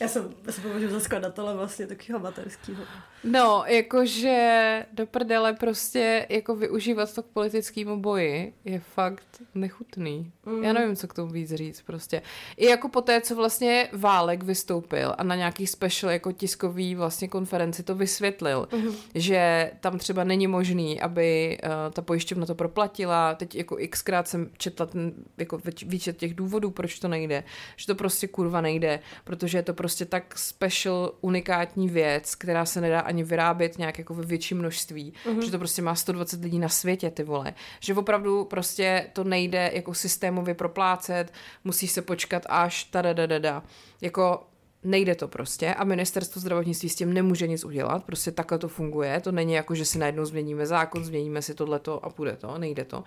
Já jsem se považuji za skladatele vlastně takového materského. No, jakože do prdele prostě jako využívat to k politickému boji je fakt nechutný. Mm. Já nevím, co k tomu víc říct prostě. I jako po té, co vlastně Válek vystoupil a na nějaký special jako tiskový vlastně konferenci to vysvětlil, mm. že tam třeba není možný, aby uh, ta pojišťovna to proplatila. Teď jako xkrát jsem četla ten jako výčet těch důvodů, proč to nejde. Že to prostě kurva nejde, protože je to prostě tak special, unikátní věc, která se nedá ani vyrábět nějak jako ve větším množství, mm-hmm. že to prostě má 120 lidí na světě, ty vole. Že opravdu prostě to nejde jako systémově proplácet, musí se počkat až ta da, da, da, da. Jako nejde to prostě a ministerstvo zdravotnictví s tím nemůže nic udělat, prostě takhle to funguje, to není jako, že si najednou změníme zákon, změníme si tohleto a půjde to, nejde to.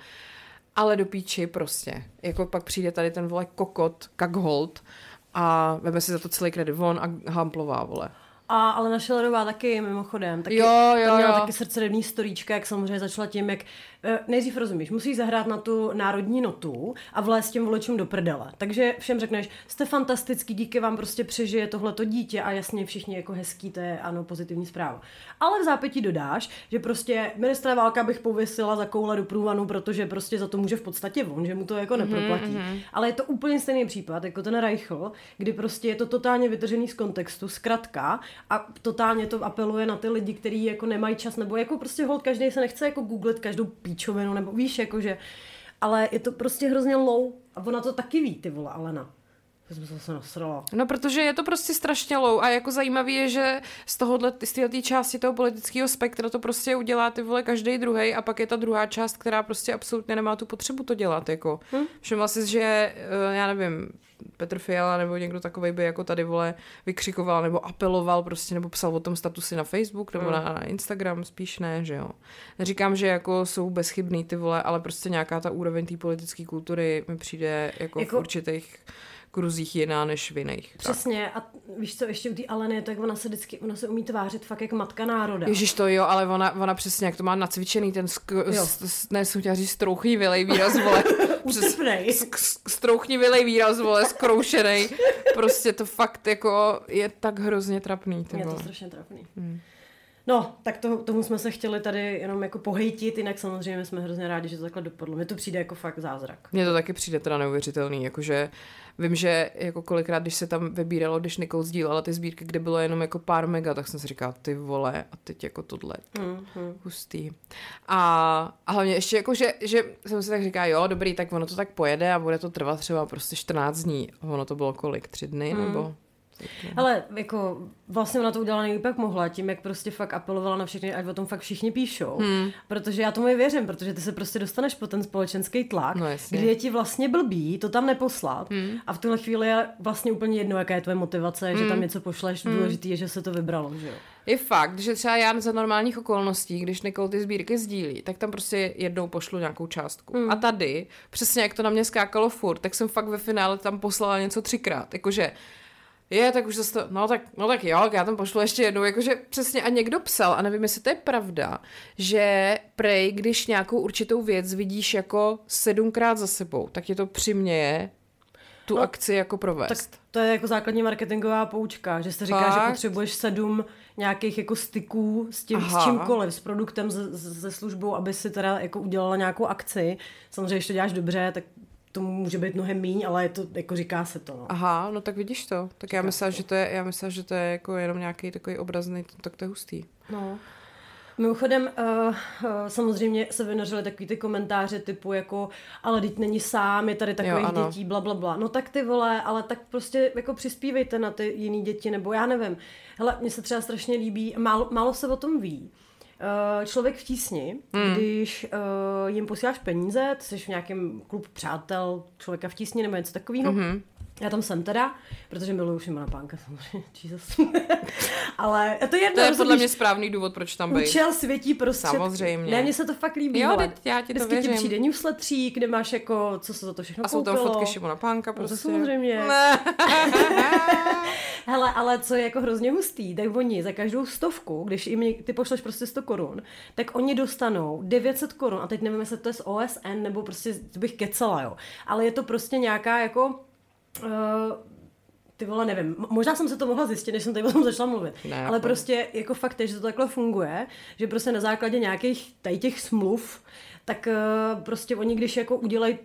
Ale do píči prostě. Jako pak přijde tady ten vole kokot, kakhold a veme si za to celý kredit von a hamplová, vole. A Alena Schillerová taky mimochodem. Taky, jo, jo, tam měla jo. taky srdcerevný storíčka, jak samozřejmě začala tím, jak Eh, nejdřív rozumíš, musíš zahrát na tu národní notu a vlézt těm voličům do prdele. Takže všem řekneš, jste fantastický, díky vám prostě přežije tohleto dítě a jasně všichni jako hezký, to je ano, pozitivní zpráva. Ale v zápětí dodáš, že prostě ministra válka bych pověsila za koule do průvanu, protože prostě za to může v podstatě on, že mu to jako neproplatí. Mm-hmm. Ale je to úplně stejný případ, jako ten Reichl, kdy prostě je to totálně vytržený z kontextu, zkratka a totálně to apeluje na ty lidi, kteří jako nemají čas, nebo jako prostě hold, každý se nechce jako googlit každou píčovinu, nebo víš, jakože, ale je to prostě hrozně low a ona to taky ví, ty vole, Alena. Já jsem se zase nasrala. No, protože je to prostě strašně low a jako zajímavé je, že z tohohle, z této části toho politického spektra to prostě udělá ty vole každý druhý a pak je ta druhá část, která prostě absolutně nemá tu potřebu to dělat, jako. Hmm? Všimla si, že, eh, já nevím, Petr Fiala nebo někdo takový by jako tady vole vykřikoval nebo apeloval prostě nebo psal o tom statusy na Facebook nebo mm. na, na Instagram, spíš ne, že jo. Neříkám, že jako jsou bezchybný ty vole, ale prostě nějaká ta úroveň té politické kultury mi přijde jako, jako... v určitých kruzích jiná než v jiných. Přesně. Tak. A víš co, ještě u té Aleny, tak ona se vždycky, ona se umí tvářit fakt jak matka národa. Ježíš to jo, ale ona, ona přesně, jak to má nacvičený, ten sk- s, s, ne, jsem chtěla říct strouchlivý výraz, vole. Útepnej. Strouchnivý výraz, vole, skroušený. Prostě to fakt jako je tak hrozně trapný. Ty je to strašně trapný. Hmm. No, tak to, tomu jsme se chtěli tady jenom jako pohejtit, jinak samozřejmě jsme hrozně rádi, že to takhle dopadlo. Mně to přijde jako fakt zázrak. Mně to taky přijde teda neuvěřitelný, jakože vím, že jako kolikrát, když se tam vybíralo, když Nicole sdílela ty sbírky, kde bylo jenom jako pár mega, tak jsem si říkala, ty vole, a teď jako tohle. Mm-hmm. Hustý. A, a hlavně ještě jako, že, že jsem si tak říkala, jo, dobrý, tak ono to tak pojede a bude to trvat třeba prostě 14 dní. Ono to bylo kolik? Tři dny? Mm. Nebo ale jako vlastně ona to udělala nejlíp, jak mohla, tím, jak prostě fakt apelovala na všechny, ať o tom fakt všichni píšou. Hmm. Protože já tomu i věřím, protože ty se prostě dostaneš po ten společenský tlak, no, kdy je ti vlastně blbý to tam neposlat hmm. a v tuhle chvíli je vlastně úplně jedno, jaká je tvoje motivace, hmm. že tam hmm. něco pošleš, hmm. důležitý je, že se to vybralo, že jo. Je fakt, že třeba já za normálních okolností, když Nikol ty sbírky sdílí, tak tam prostě jednou pošlu nějakou částku. Hmm. A tady, přesně jak to na mě skákalo furt, tak jsem fakt ve finále tam poslala něco třikrát. Jakože je, tak už zase to, no tak, no tak jo, já tam pošlu ještě jednou, jakože přesně a někdo psal, a nevím, jestli to je pravda, že prej, když nějakou určitou věc vidíš jako sedmkrát za sebou, tak je to přiměje tu no, akci jako provést. Tak to je jako základní marketingová poučka, že se říká, Fakt? že potřebuješ sedm nějakých jako styků s tím, Aha. s čímkoliv, s produktem, se, se službou, aby si teda jako udělala nějakou akci. Samozřejmě, když to děláš dobře, tak to může být mnohem míň, ale je to, jako říká se to. No. Aha, no tak vidíš to. Tak říká já myslím, že to je, já myslím, že to je jako jenom nějaký takový obrazný, tak to je hustý. No. Mimochodem, uh, uh, samozřejmě se vynořily takový ty komentáře typu jako, ale teď není sám, je tady takových jo, dětí, bla, bla, bla. No tak ty vole, ale tak prostě jako přispívejte na ty jiný děti, nebo já nevím. Hele, mně se třeba strašně líbí, málo, málo se o tom ví, člověk v tísni, hmm. když uh, jim posíláš peníze, ty jsi v nějakém klub přátel člověka v tísni nebo něco takového, mm-hmm. Já tam jsem teda, protože miluju Šimona Pánka samozřejmě, Jesus. Ale to je jedno. To je podle mě správný důvod, proč tam být. Učil světí prostě. Samozřejmě. Ne, mně se to fakt líbí. Jo, teď já ti to Vždycky věřím. ti přijde newslettřík, kde máš jako, co se za to všechno A jsou tam fotky Šimona Pánka prostě. No to prostě. samozřejmě. Hele, ale co je jako hrozně hustý, tak oni za každou stovku, když jim ty pošleš prostě 100 korun, tak oni dostanou 900 korun a teď nevím, jestli to je z OSN nebo prostě bych kecala, jo. Ale je to prostě nějaká jako Uh, ty vole, nevím, možná jsem se to mohla zjistit, než jsem tady o tom začala mluvit, ne, ale prostě jako fakt je, že to takhle funguje, že prostě na základě nějakých tady těch smluv, tak uh, prostě oni, když jako udělají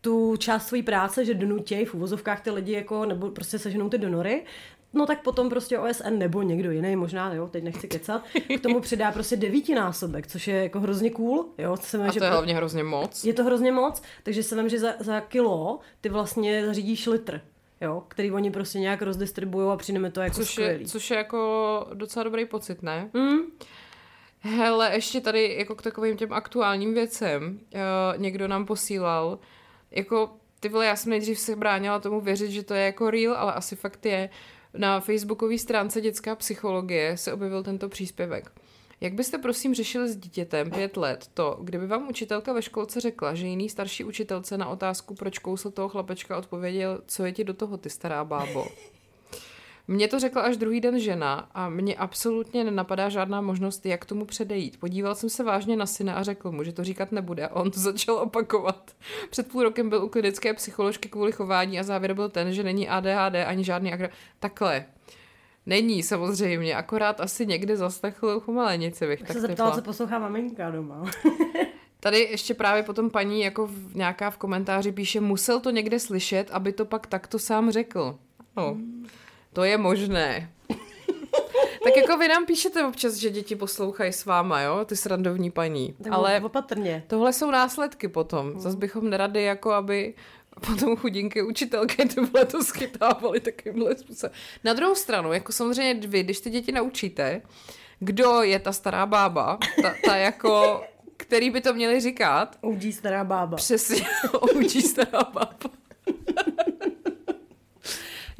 tu část své práce, že donutějí v uvozovkách ty lidi jako, nebo prostě seženou ty donory, no tak potom prostě OSN nebo někdo jiný, možná, jo, teď nechci kecat, k tomu přidá prostě devítinásobek, což je jako hrozně cool, jo. Se vem, A to že je hlavně hrozně moc. Je to hrozně moc, takže se vím, že za, za kilo ty vlastně zařídíš litr, jo, který oni prostě nějak rozdistribují a přijmeme to jako což skvělý. Je, což je jako docela dobrý pocit, ne? Mm. Hele, ještě tady jako k takovým těm aktuálním věcem, uh, někdo nám posílal, jako ty vole, já jsem nejdřív se bránila tomu věřit, že to je jako real, ale asi fakt je, na facebookové stránce Dětská psychologie se objevil tento příspěvek. Jak byste prosím řešili s dítětem pět let to, kdyby vám učitelka ve školce řekla, že jiný starší učitelce na otázku, proč kousl toho chlapečka, odpověděl, co je ti do toho, ty stará bábo? Mně to řekla až druhý den žena a mně absolutně nenapadá žádná možnost, jak tomu předejít. Podíval jsem se vážně na syna a řekl mu, že to říkat nebude a on to začal opakovat. Před půl rokem byl u klinické psycholožky kvůli chování a závěr byl ten, že není ADHD ani žádný agra... Takhle. Není samozřejmě, akorát asi někde zaslechl chumelenici bych tak se zeptala, co poslouchá maminka doma. Tady ještě právě potom paní jako v, nějaká v komentáři píše, musel to někde slyšet, aby to pak takto sám řekl. No. Hmm. To je možné. tak jako vy nám píšete občas, že děti poslouchají s váma, jo, ty srandovní paní. Tak Ale opatrně. tohle jsou následky potom. Hmm. Zas bychom nerady, jako aby potom chudinky učitelky tohle to schytávaly takovýmhle způsobem. Na druhou stranu, jako samozřejmě vy, když ty děti naučíte, kdo je ta stará bába, ta, ta jako, který by to měli říkat. Oudí stará bába. Přesně, oudí stará bába.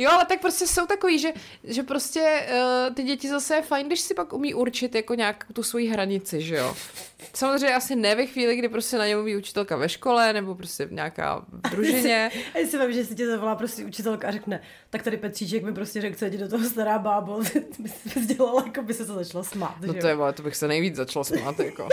Jo, ale tak prostě jsou takový, že, že prostě uh, ty děti zase je fajn, když si pak umí určit jako nějak tu svoji hranici, že jo. Samozřejmě asi ne ve chvíli, kdy prostě na ně mluví učitelka ve škole, nebo prostě v nějaká družině. A si vím, že si tě zavolá prostě učitelka a řekne, tak tady Petříček mi prostě řekl, co je do toho stará bábo, by dělala, jako by se to začalo smát. No to je, to bych se nejvíc začala smát, jako.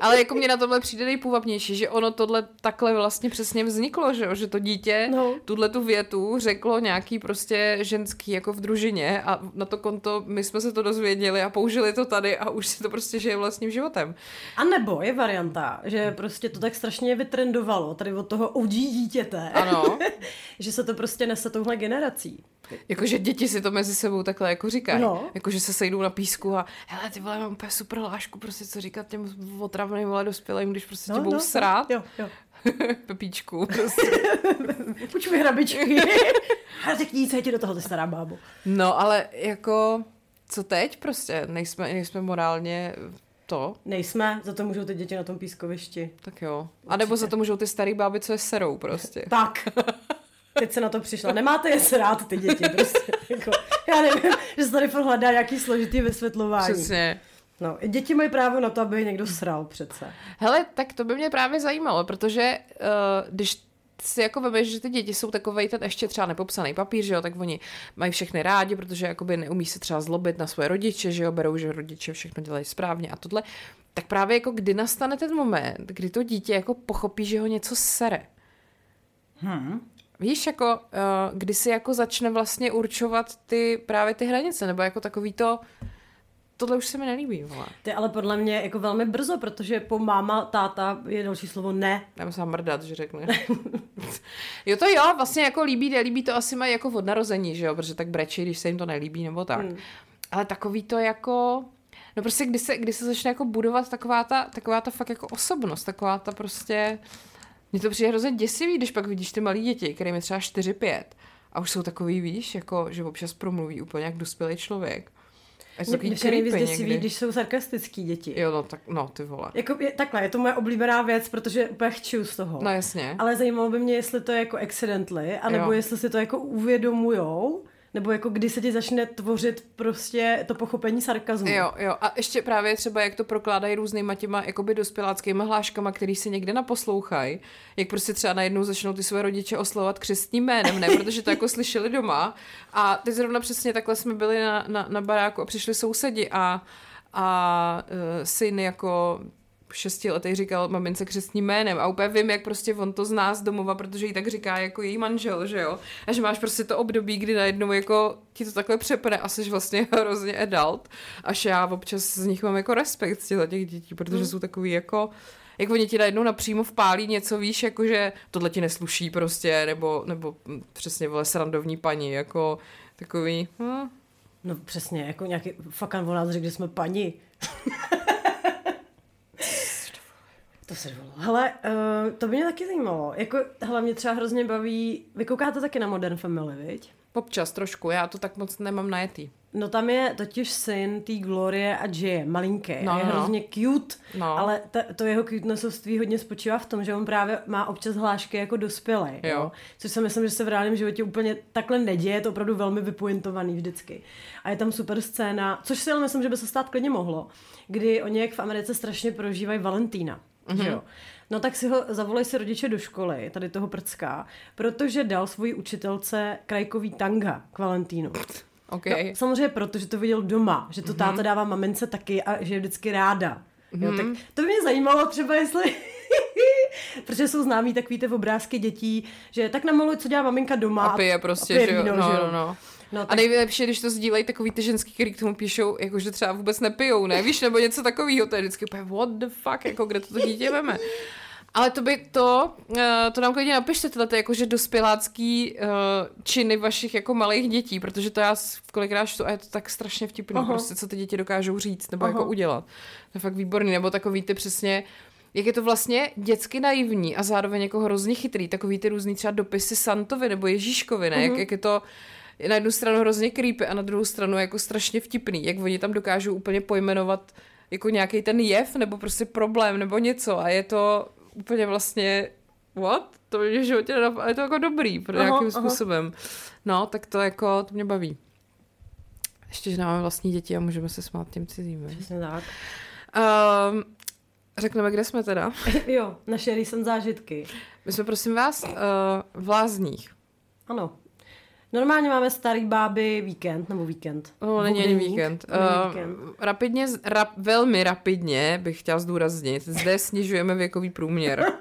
Ale jako mě na tomhle přijde nejpůvabnější, že ono tohle takhle vlastně přesně vzniklo, že, že to dítě no. tuhle tu větu řeklo nějaký prostě ženský jako v družině a na to konto my jsme se to dozvěděli a použili to tady a už si to prostě žije vlastním životem. A nebo je varianta, že prostě to tak strašně vytrendovalo tady od toho udí dítěte. Ano. že se to prostě nese touhle generací. Jakože děti si to mezi sebou takhle jako říkají. No. Jakože se sejdou na písku a hele, ty vole, mám úplně super lášku, prostě co říkat těm otravným vole dospělým, když prostě no, tě budou no, srát. Jo, jo. Pepíčku. Prostě. Půjč mi hrabičky. A řekni, co je ti do toho, ty stará bábo. No, ale jako, co teď prostě? Nejsme, nejsme morálně to. Nejsme, za to můžou ty děti na tom pískovišti. Tak jo. A nebo za to můžou ty starý báby, co je serou prostě. tak. Teď se na to přišla. Nemáte je rád ty děti, prostě. Jako, já nevím, že se tady hledá nějaký složitý vysvětlování. Přesně. No, děti mají právo na to, aby je někdo sral přece. Hele, tak to by mě právě zajímalo, protože uh, když si jako vemeš, že ty děti jsou takovej ten ještě třeba nepopsaný papír, že jo, tak oni mají všechny rádi, protože jakoby neumí se třeba zlobit na svoje rodiče, že jo, berou, že rodiče všechno dělají správně a tohle. Tak právě jako kdy nastane ten moment, kdy to dítě jako pochopí, že ho něco sere. Hmm. Víš, jako, uh, kdy si jako začne vlastně určovat ty právě ty hranice, nebo jako takový to, tohle už se mi nelíbí, vole. Ty ale podle mě jako velmi brzo, protože po máma, táta je další slovo ne. Já musím mrdat, že řekne. jo to jo, vlastně jako líbí, nelíbí to asi mají jako od narození, že jo, protože tak brečí, když se jim to nelíbí nebo tak. Hmm. Ale takový to jako... No prostě, kdy se, kdy se začne jako budovat taková ta, taková ta fakt jako osobnost, taková ta prostě... Mně to přijde hrozně děsivý, když pak vidíš ty malí děti, kterým je třeba 4-5 a už jsou takový, víš, jako, že občas promluví úplně jak dospělý člověk. A jsou takový creepy děsivý, když jsou sarkastický děti. Jo, no, tak, no, ty vole. Jako, je, takhle, je to moje oblíbená věc, protože úplně chču z toho. No jasně. Ale zajímalo by mě, jestli to je jako accidentally, anebo jo. jestli si to jako uvědomujou nebo jako kdy se ti začne tvořit prostě to pochopení sarkazmu. Jo, jo. A ještě právě třeba, jak to prokládají různýma těma jakoby dospěláckýma hláškama, který si někde naposlouchají, jak prostě třeba najednou začnou ty své rodiče oslovovat křestním jménem, ne, protože to jako slyšeli doma. A teď zrovna přesně takhle jsme byli na, na, na baráku a přišli sousedi a a uh, syn jako šestiletý říkal mamince křestním jménem a úplně vím, jak prostě on to zná z domova, protože jí tak říká jako její manžel, že jo. A že máš prostě to období, kdy najednou jako ti to takhle přepne a jsi vlastně hrozně adult. Až já občas z nich mám jako respekt z těch dětí, protože mm. jsou takový jako jak oni ti najednou napřímo vpálí něco, víš, jako že tohle ti nesluší prostě, nebo, nebo přesně vole srandovní paní, jako takový, hm. No přesně, jako nějaký fakan o nás řekl, že jsme paní. To se dovolilo. Hele, uh, to by mě taky zajímalo. Jako, hele, mě třeba hrozně baví, vy koukáte taky na Modern Family, viď? Občas trošku, já to tak moc nemám najetý. No tam je totiž syn té Glorie a Jay, malinký, no, je no. hrozně cute, no. ale ta, to jeho cutenesovství hodně spočívá v tom, že on právě má občas hlášky jako dospělý, jo. jo. což si myslím, že se v reálném životě úplně takhle neděje, je to opravdu velmi vypointovaný vždycky. A je tam super scéna, což si ale myslím, že by se stát klidně mohlo, kdy oni jak v Americe strašně prožívají Valentína mm-hmm. že jo. No tak si ho, zavolej si rodiče do školy, tady toho prcka, protože dal svoji učitelce krajkový tanga k Valentínu. Okay. No, samozřejmě proto, že to viděl doma, že to mm-hmm. táta dává mamince taky a že je vždycky ráda. Mm-hmm. Jo, tak mhm. to by mě zajímalo třeba, jestli... Protože jsou známí takový ty obrázky dětí, že tak namaluj, co dělá maminka doma. A pije prostě, a pije víno, že jo. No, no, no. No, tak... A nejlepší, když to sdílejí takový ty ženský, který k tomu píšou, jakože třeba vůbec nepijou, ne? Víš, nebo něco takového, to je vždycky úplně what the fuck, jako kde to, to dítě veme. Ale to by to, uh, to nám klidně napište, tyhle ty jakože dospělácký uh, činy vašich jako malých dětí, protože to já kolikrát čtu a je to tak strašně vtipný, Aha. prostě co ty děti dokážou říct nebo Aha. jako udělat. To je fakt výborný, nebo takový ty přesně, jak je to vlastně dětsky naivní a zároveň jako hrozně chytrý, takový ty různý třeba dopisy Santovi nebo Ježíškovi, ne? Uh-huh. Jak, jak je to je na jednu stranu hrozně creepy a na druhou stranu jako strašně vtipný, jak oni tam dokážou úplně pojmenovat jako nějaký ten jev nebo prostě problém nebo něco a je to úplně vlastně what? To mě v životě nenapadlo, je to jako dobrý, pro nějakým aha, způsobem. Aha. No, tak to jako, to mě baví. Ještě, že máme vlastní děti a můžeme se smát těm cizím. Přesně tak. Um, řekneme, kde jsme teda? jo, naše recent zážitky. My jsme, prosím vás, uh, v Lázních. Ano. Normálně máme starý báby víkend, nebo víkend. No, není ani víkend. Uh, víkend. Rapidně, rap, velmi rapidně bych chtěla zdůraznit, zde snižujeme věkový průměr.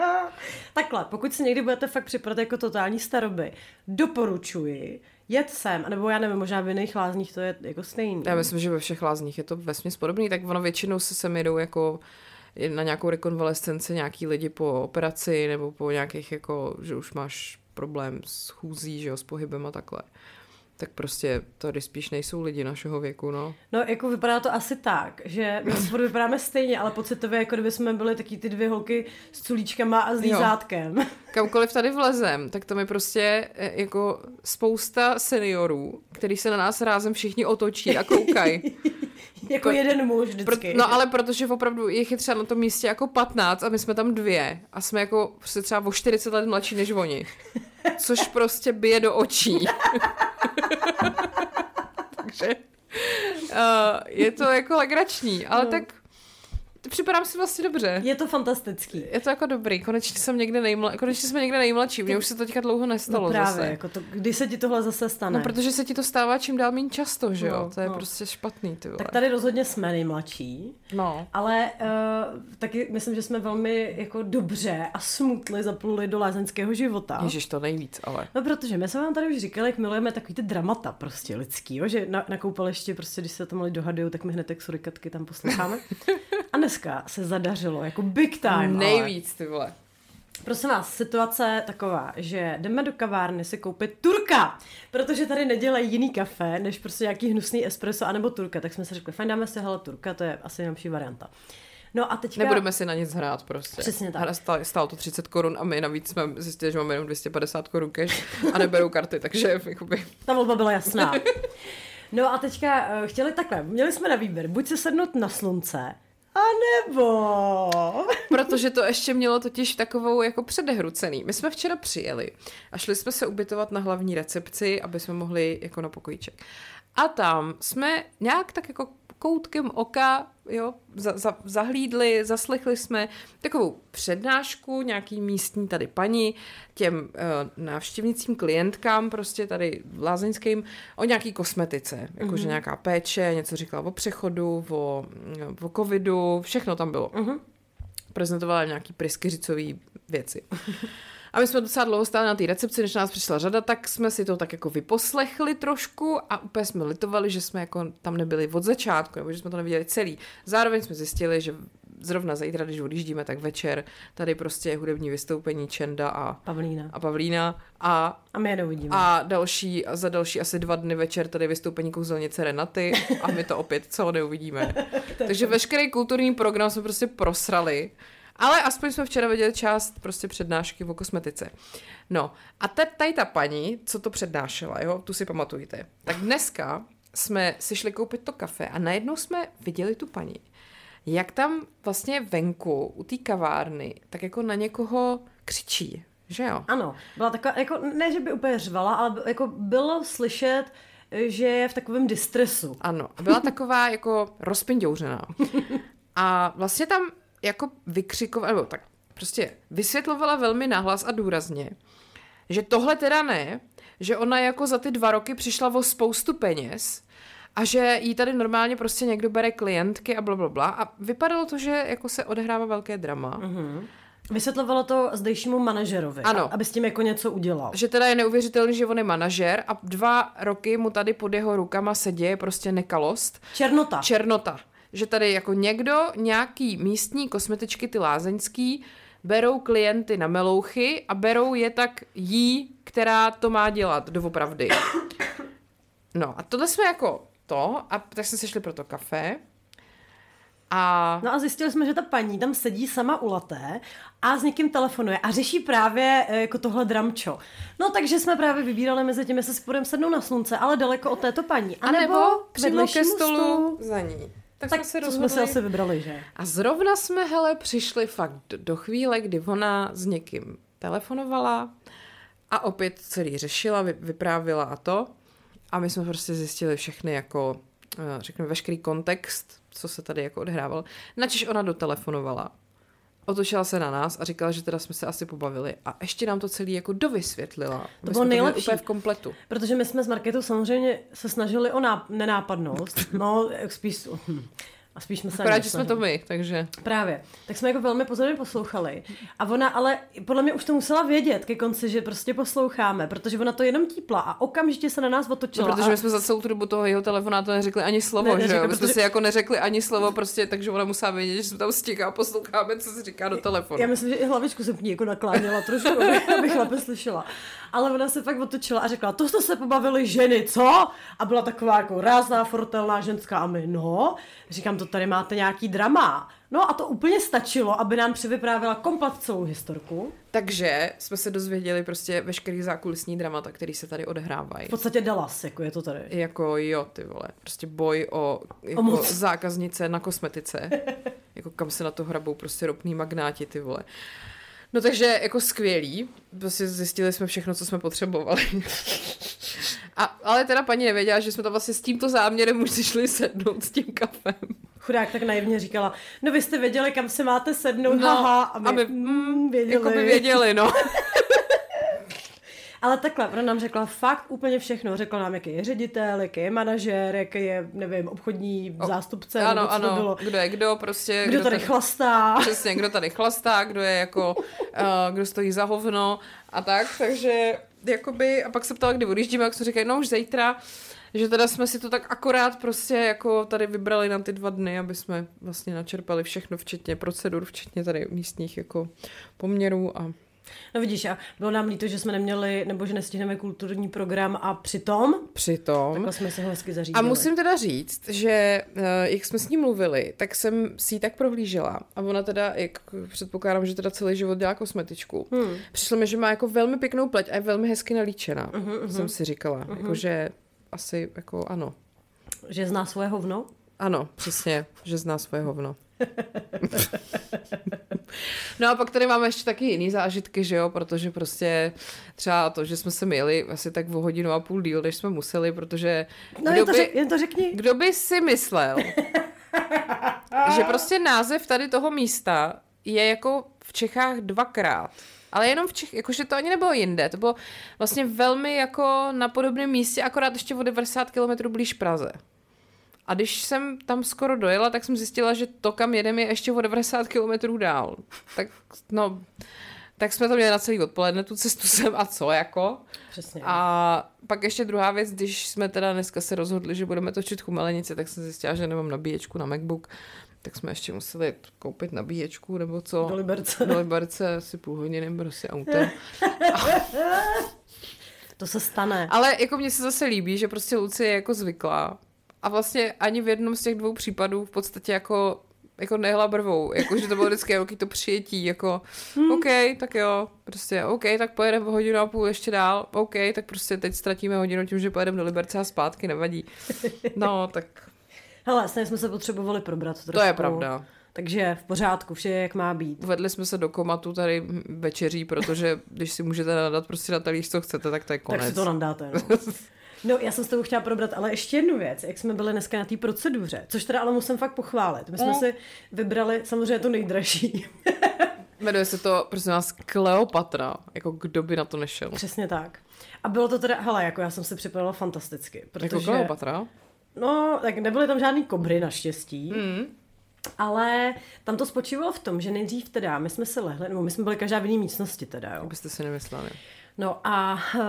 Takhle, pokud si někdy budete fakt připadat jako totální staroby, doporučuji, jet sem, nebo já nevím, možná v jiných lázních to je jako stejný. Já myslím, že ve všech lázních je to vesměs podobný, tak ono většinou se sem jedou jako na nějakou rekonvalescenci nějaký lidi po operaci nebo po nějakých jako, že už máš problém s chůzí, že jo, s pohybem a takhle. Tak prostě tady spíš nejsou lidi našeho věku, no. No, jako vypadá to asi tak, že my spolu vypadáme stejně, ale pocitově, jako kdyby jsme byli taky ty dvě holky s culíčkama a s lízátkem. Kamkoliv tady vlezem, tak to mi prostě e, jako spousta seniorů, který se na nás rázem všichni otočí a koukají. jako Pro, jeden muž vždycky. Pro, no ale protože opravdu jich je třeba na tom místě jako 15 a my jsme tam dvě a jsme jako prostě třeba o 40 let mladší než oni. Což prostě bije do očí. Takže uh, je to jako legrační, ale no. tak připadám si vlastně dobře. Je to fantastický. Je to jako dobrý, konečně jsem někde nejmla, konečně jsme někde nejmladší, mně už se to teďka dlouho nestalo No právě, zase. jako to, kdy se ti tohle zase stane. No, protože se ti to stává čím dál méně často, že jo? No, to je no. prostě špatný, ty vole. Tak tady rozhodně jsme nejmladší, No. ale uh, taky myslím, že jsme velmi jako dobře a smutli zapluli do lázeňského života. Ježiš, to nejvíc, ale. No protože my jsme vám tady už říkali, jak milujeme takový ty dramata prostě lidský, jo? že na, na koupališti prostě, když se tam lidi dohadují, tak my hned jak surikatky tam posloucháme. A dneska se zadařilo, jako big time. ale. Nejvíc, ty vole. Prosím vás, situace je taková, že jdeme do kavárny si koupit turka, protože tady nedělají jiný kafe, než prostě nějaký hnusný espresso anebo turka, tak jsme si řekli, fajn, dáme si hele turka, to je asi nejlepší varianta. No a teďka... Nebudeme si na nic hrát prostě. Přesně tak. A stál, stál to 30 korun a my navíc jsme zjistili, že máme jenom 250 korun cash a neberou karty, takže jakoby... Ta volba byla jasná. No a teďka uh, chtěli takhle, měli jsme na výběr, buď se sednout na slunce, a nebo... Protože to ještě mělo totiž takovou jako předehru cený. My jsme včera přijeli a šli jsme se ubytovat na hlavní recepci, aby jsme mohli jako na pokojíček. A tam jsme nějak tak jako koutkem oka jo, za, za, zahlídli, zaslechli jsme takovou přednášku nějaký místní tady paní těm uh, návštěvnicím, klientkám prostě tady lázeňským o nějaký kosmetice, jakože mm-hmm. nějaká péče, něco říkala o přechodu, o, o covidu, všechno tam bylo. Mhm. Prezentovala nějaký pryskyřicový věci. A my jsme docela dlouho stáli na té recepci, než nás přišla řada, tak jsme si to tak jako vyposlechli trošku a úplně jsme litovali, že jsme jako tam nebyli od začátku, nebo že jsme to neviděli celý. Zároveň jsme zjistili, že zrovna zítra, když odjíždíme, tak večer tady prostě je hudební vystoupení Čenda a, Pavlína. a Pavlína a A my je neuvidíme. a další, a za další asi dva dny večer tady vystoupení kouzelnice Renaty a my to opět celé neuvidíme. Takže veškerý kulturní program jsme prostě prosrali. Ale aspoň jsme včera viděli část prostě přednášky o kosmetice. No a te, tady ta paní, co to přednášela, jo, tu si pamatujte. Tak dneska jsme si šli koupit to kafe a najednou jsme viděli tu paní, jak tam vlastně venku u té kavárny tak jako na někoho křičí, že jo? Ano, byla taková, jako, ne, že by úplně řvala, ale jako bylo slyšet, že je v takovém distresu. Ano, byla taková jako rozpindouřená. A vlastně tam jako vykřikovala, nebo tak prostě vysvětlovala velmi nahlas a důrazně, že tohle teda ne, že ona jako za ty dva roky přišla o spoustu peněz a že jí tady normálně prostě někdo bere klientky a bla, bla, bla. A vypadalo to, že jako se odehrává velké drama. Mhm. Vysvětlovalo to zdejšímu manažerovi, Ano. aby s tím jako něco udělal. Že teda je neuvěřitelný, že on je manažer a dva roky mu tady pod jeho rukama se děje prostě nekalost. Černota. černota. Že tady jako někdo, nějaký místní kosmetičky, ty lázeňský, berou klienty na melouchy a berou je tak jí, která to má dělat doopravdy. No a tohle jsme jako to, a tak jsme se šli pro to kafe. A No a zjistili jsme, že ta paní tam sedí sama u laté a s někým telefonuje a řeší právě eh, jako tohle dramčo. No takže jsme právě vybírali mezi tím, jestli si půjdeme sednout na slunce, ale daleko od této paní. A, a nebo k přímo ke stolu za ní. Tak, Tak jsme se to jsme si rozhodli- asi vybrali, že? A zrovna jsme, hele, přišli fakt do, chvíle, kdy ona s někým telefonovala a opět celý řešila, vy, vyprávila a to. A my jsme prostě zjistili všechny jako, eh, řekněme, veškerý kontext, co se tady jako odhrávalo. Načež ona dotelefonovala. Otočila se na nás a říkala, že teda jsme se asi pobavili. A ještě nám to celý jako dovysvětlila. My bylo nejlepší. úplně v kompletu. Protože my jsme s Marketou samozřejmě se snažili o náp- nenápadnost. No, spíš... A spíš jsme se Akorát, že jsme to my, takže... Právě. Tak jsme jako velmi pozorně poslouchali. A ona ale podle mě už to musela vědět ke konci, že prostě posloucháme, protože ona to jenom típla a okamžitě se na nás No, otočila. protože a... my jsme za celou tu dobu toho jeho telefonátu neřekli ani slovo, Ne, ne, že jo? My jsme si jako neřekli ani slovo prostě, takže ona musela vědět, že jsme tam stíká a posloucháme, co se říká do telefonu. Já myslím, že i hlavičku jsem k ní jako nakláněla trošku, aby- abych lépe slyšela. Ale ona se fakt otočila a řekla, to jste se pobavili ženy, co? A byla taková jako rázná, fortelná ženská a my, no. Říkám, to tady máte nějaký drama. No a to úplně stačilo, aby nám přivyprávila komplet celou historku. Takže jsme se dozvěděli prostě veškerý zákulisní dramata, který se tady odehrávají. V podstatě Dallas, jako je to tady. Jako jo, ty vole, prostě boj o, jako moc. zákaznice na kosmetice. jako kam se na to hrabou prostě ropný magnáti, ty vole. No takže jako skvělý, prostě zjistili jsme všechno, co jsme potřebovali. A, ale teda paní nevěděla, že jsme tam vlastně s tímto záměrem už si šli sednout s tím kafem. Chudák tak naivně říkala, no vy jste věděli, kam se máte sednout, No, haha, a my, a my, mm, věděli. Jako by věděli, no. Ale takhle, ona nám řekla fakt úplně všechno. Řekla nám, jaký je ředitel, jaký je manažer, jaký je, nevím, obchodní O, zástupce, ano, nebo co ano, to bylo. kdo je kdo, prostě. Kdo tady chlastá. Přesně, kdo tady chlastá, kdo je jako, uh, kdo stojí za hovno a tak, takže jakoby, a pak se ptala, kdy odjíždíme, jak jsme říkali, no už zítra, že teda jsme si to tak akorát prostě jako tady vybrali na ty dva dny, aby jsme vlastně načerpali všechno, včetně procedur, včetně tady místních jako poměrů a No vidíš, a bylo nám líto, že jsme neměli, nebo že nestihneme kulturní program a přitom, přitom... takhle jsme si ho hezky A zařídili. musím teda říct, že eh, jak jsme s ní mluvili, tak jsem si ji tak prohlížela. A ona teda, jak předpokládám, že teda celý život dělá kosmetičku. Hmm. Přišlo mi, že má jako velmi pěknou pleť a je velmi hezky nalíčená, uh-huh, jsem si říkala. Uh-huh. Jako, že asi jako ano. Že zná svoje hovno? Ano, přesně, že zná svoje hovno. no a pak tady máme ještě taky jiný zážitky, že jo, protože prostě třeba to, že jsme se měli asi tak o hodinu a půl díl, než jsme museli, protože No jen to, řek, jen to řekni. kdo by si myslel, že prostě název tady toho místa je jako v Čechách dvakrát. Ale jenom v Čech, jakože to ani nebylo jinde, to bylo vlastně velmi jako na podobném místě, akorát ještě o 90 km blíž Praze. A když jsem tam skoro dojela, tak jsem zjistila, že to, kam jedeme, je ještě o 90 km dál. Tak no, tak jsme to měli na celý odpoledne, tu cestu sem a co jako. Přesně. A pak ještě druhá věc, když jsme teda dneska se rozhodli, že budeme točit chumelenice, tak jsem zjistila, že nemám nabíječku na MacBook, tak jsme ještě museli koupit nabíječku nebo co. Do Liberce. Do Liberce asi půl hodiny, prostě autem. To se stane. Ale jako mně se zase líbí, že prostě Lucie je jako zvyklá. A vlastně ani v jednom z těch dvou případů v podstatě jako jako nehla brvou, jako, že to bylo vždycky jako to přijetí, jako hmm. OK, tak jo, prostě OK, tak pojedeme hodinu a půl ještě dál, OK, tak prostě teď ztratíme hodinu tím, že pojedeme do Liberce a zpátky, nevadí. No, tak Hele, stejně jsme se potřebovali probrat trošku. to je pravda. Takže v pořádku, vše je, jak má být. Uvedli jsme se do komatu tady večeří, protože když si můžete nadat prostě na talíř, co chcete, tak to je konec. Tak si to nandáte. No. No, já jsem s tebou chtěla probrat, ale ještě jednu věc, jak jsme byli dneska na té proceduře, což teda ale musím fakt pochválit. My jsme Mm. si vybrali samozřejmě to nejdražší. Jmenuje se to, prosím vás, Kleopatra. Jako kdo by na to nešel? Přesně tak. A bylo to teda, hele, jako já jsem si připravila fantasticky, protože... Jako Kleopatra? No, tak nebyly tam žádný kobry naštěstí, Mm. ale tam to spočívalo v tom, že nejdřív teda, my jsme se lehli, nebo my jsme byli každá v jiné místnosti teda, jo. Abyste si nemysleli. No a uh,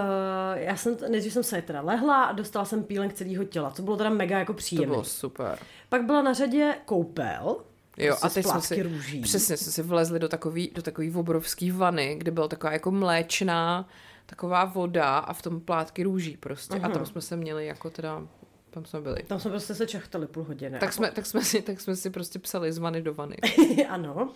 já jsem, nejdřív jsem se teda lehla a dostala jsem peeling celého těla, co bylo teda mega jako To příjemné. bylo super. Pak byla na řadě koupel, Jo, prostě a teď z jsme si, růží. přesně jsme si vlezli do takový, do takový obrovský vany, kde byla taková jako mléčná taková voda a v tom plátky růží prostě. A tam jsme se měli jako teda, tam jsme byli. Tam jsme prostě se čachtali půl hodiny. Tak jsme, tak, jsme si, tak jsme si prostě psali z vany do vany. ano.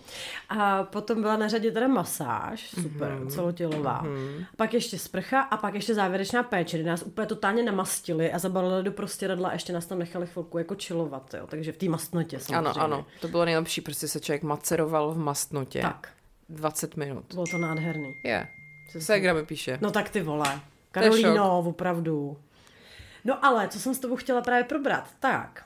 A potom byla na řadě teda masáž, super, Mhm. mm-hmm. celotělová. Mm-hmm. Pak ještě sprcha a pak ještě závěrečná péče, kdy nás úplně totálně namastili a zabalili do prostěradla a ještě nás tam nechali chvilku jako chillovat, jo. Takže v té mastnotě samozřejmě. Ano, ano, to bylo nejlepší, prostě se člověk maceroval v mastnotě. Tak, 20 minut. bylo to nádherný. Je. Přesně. Segra mi píše. No tak ty vole. Karolíno, opravdu. No ale, co jsem s tebou chtěla právě probrat, tak.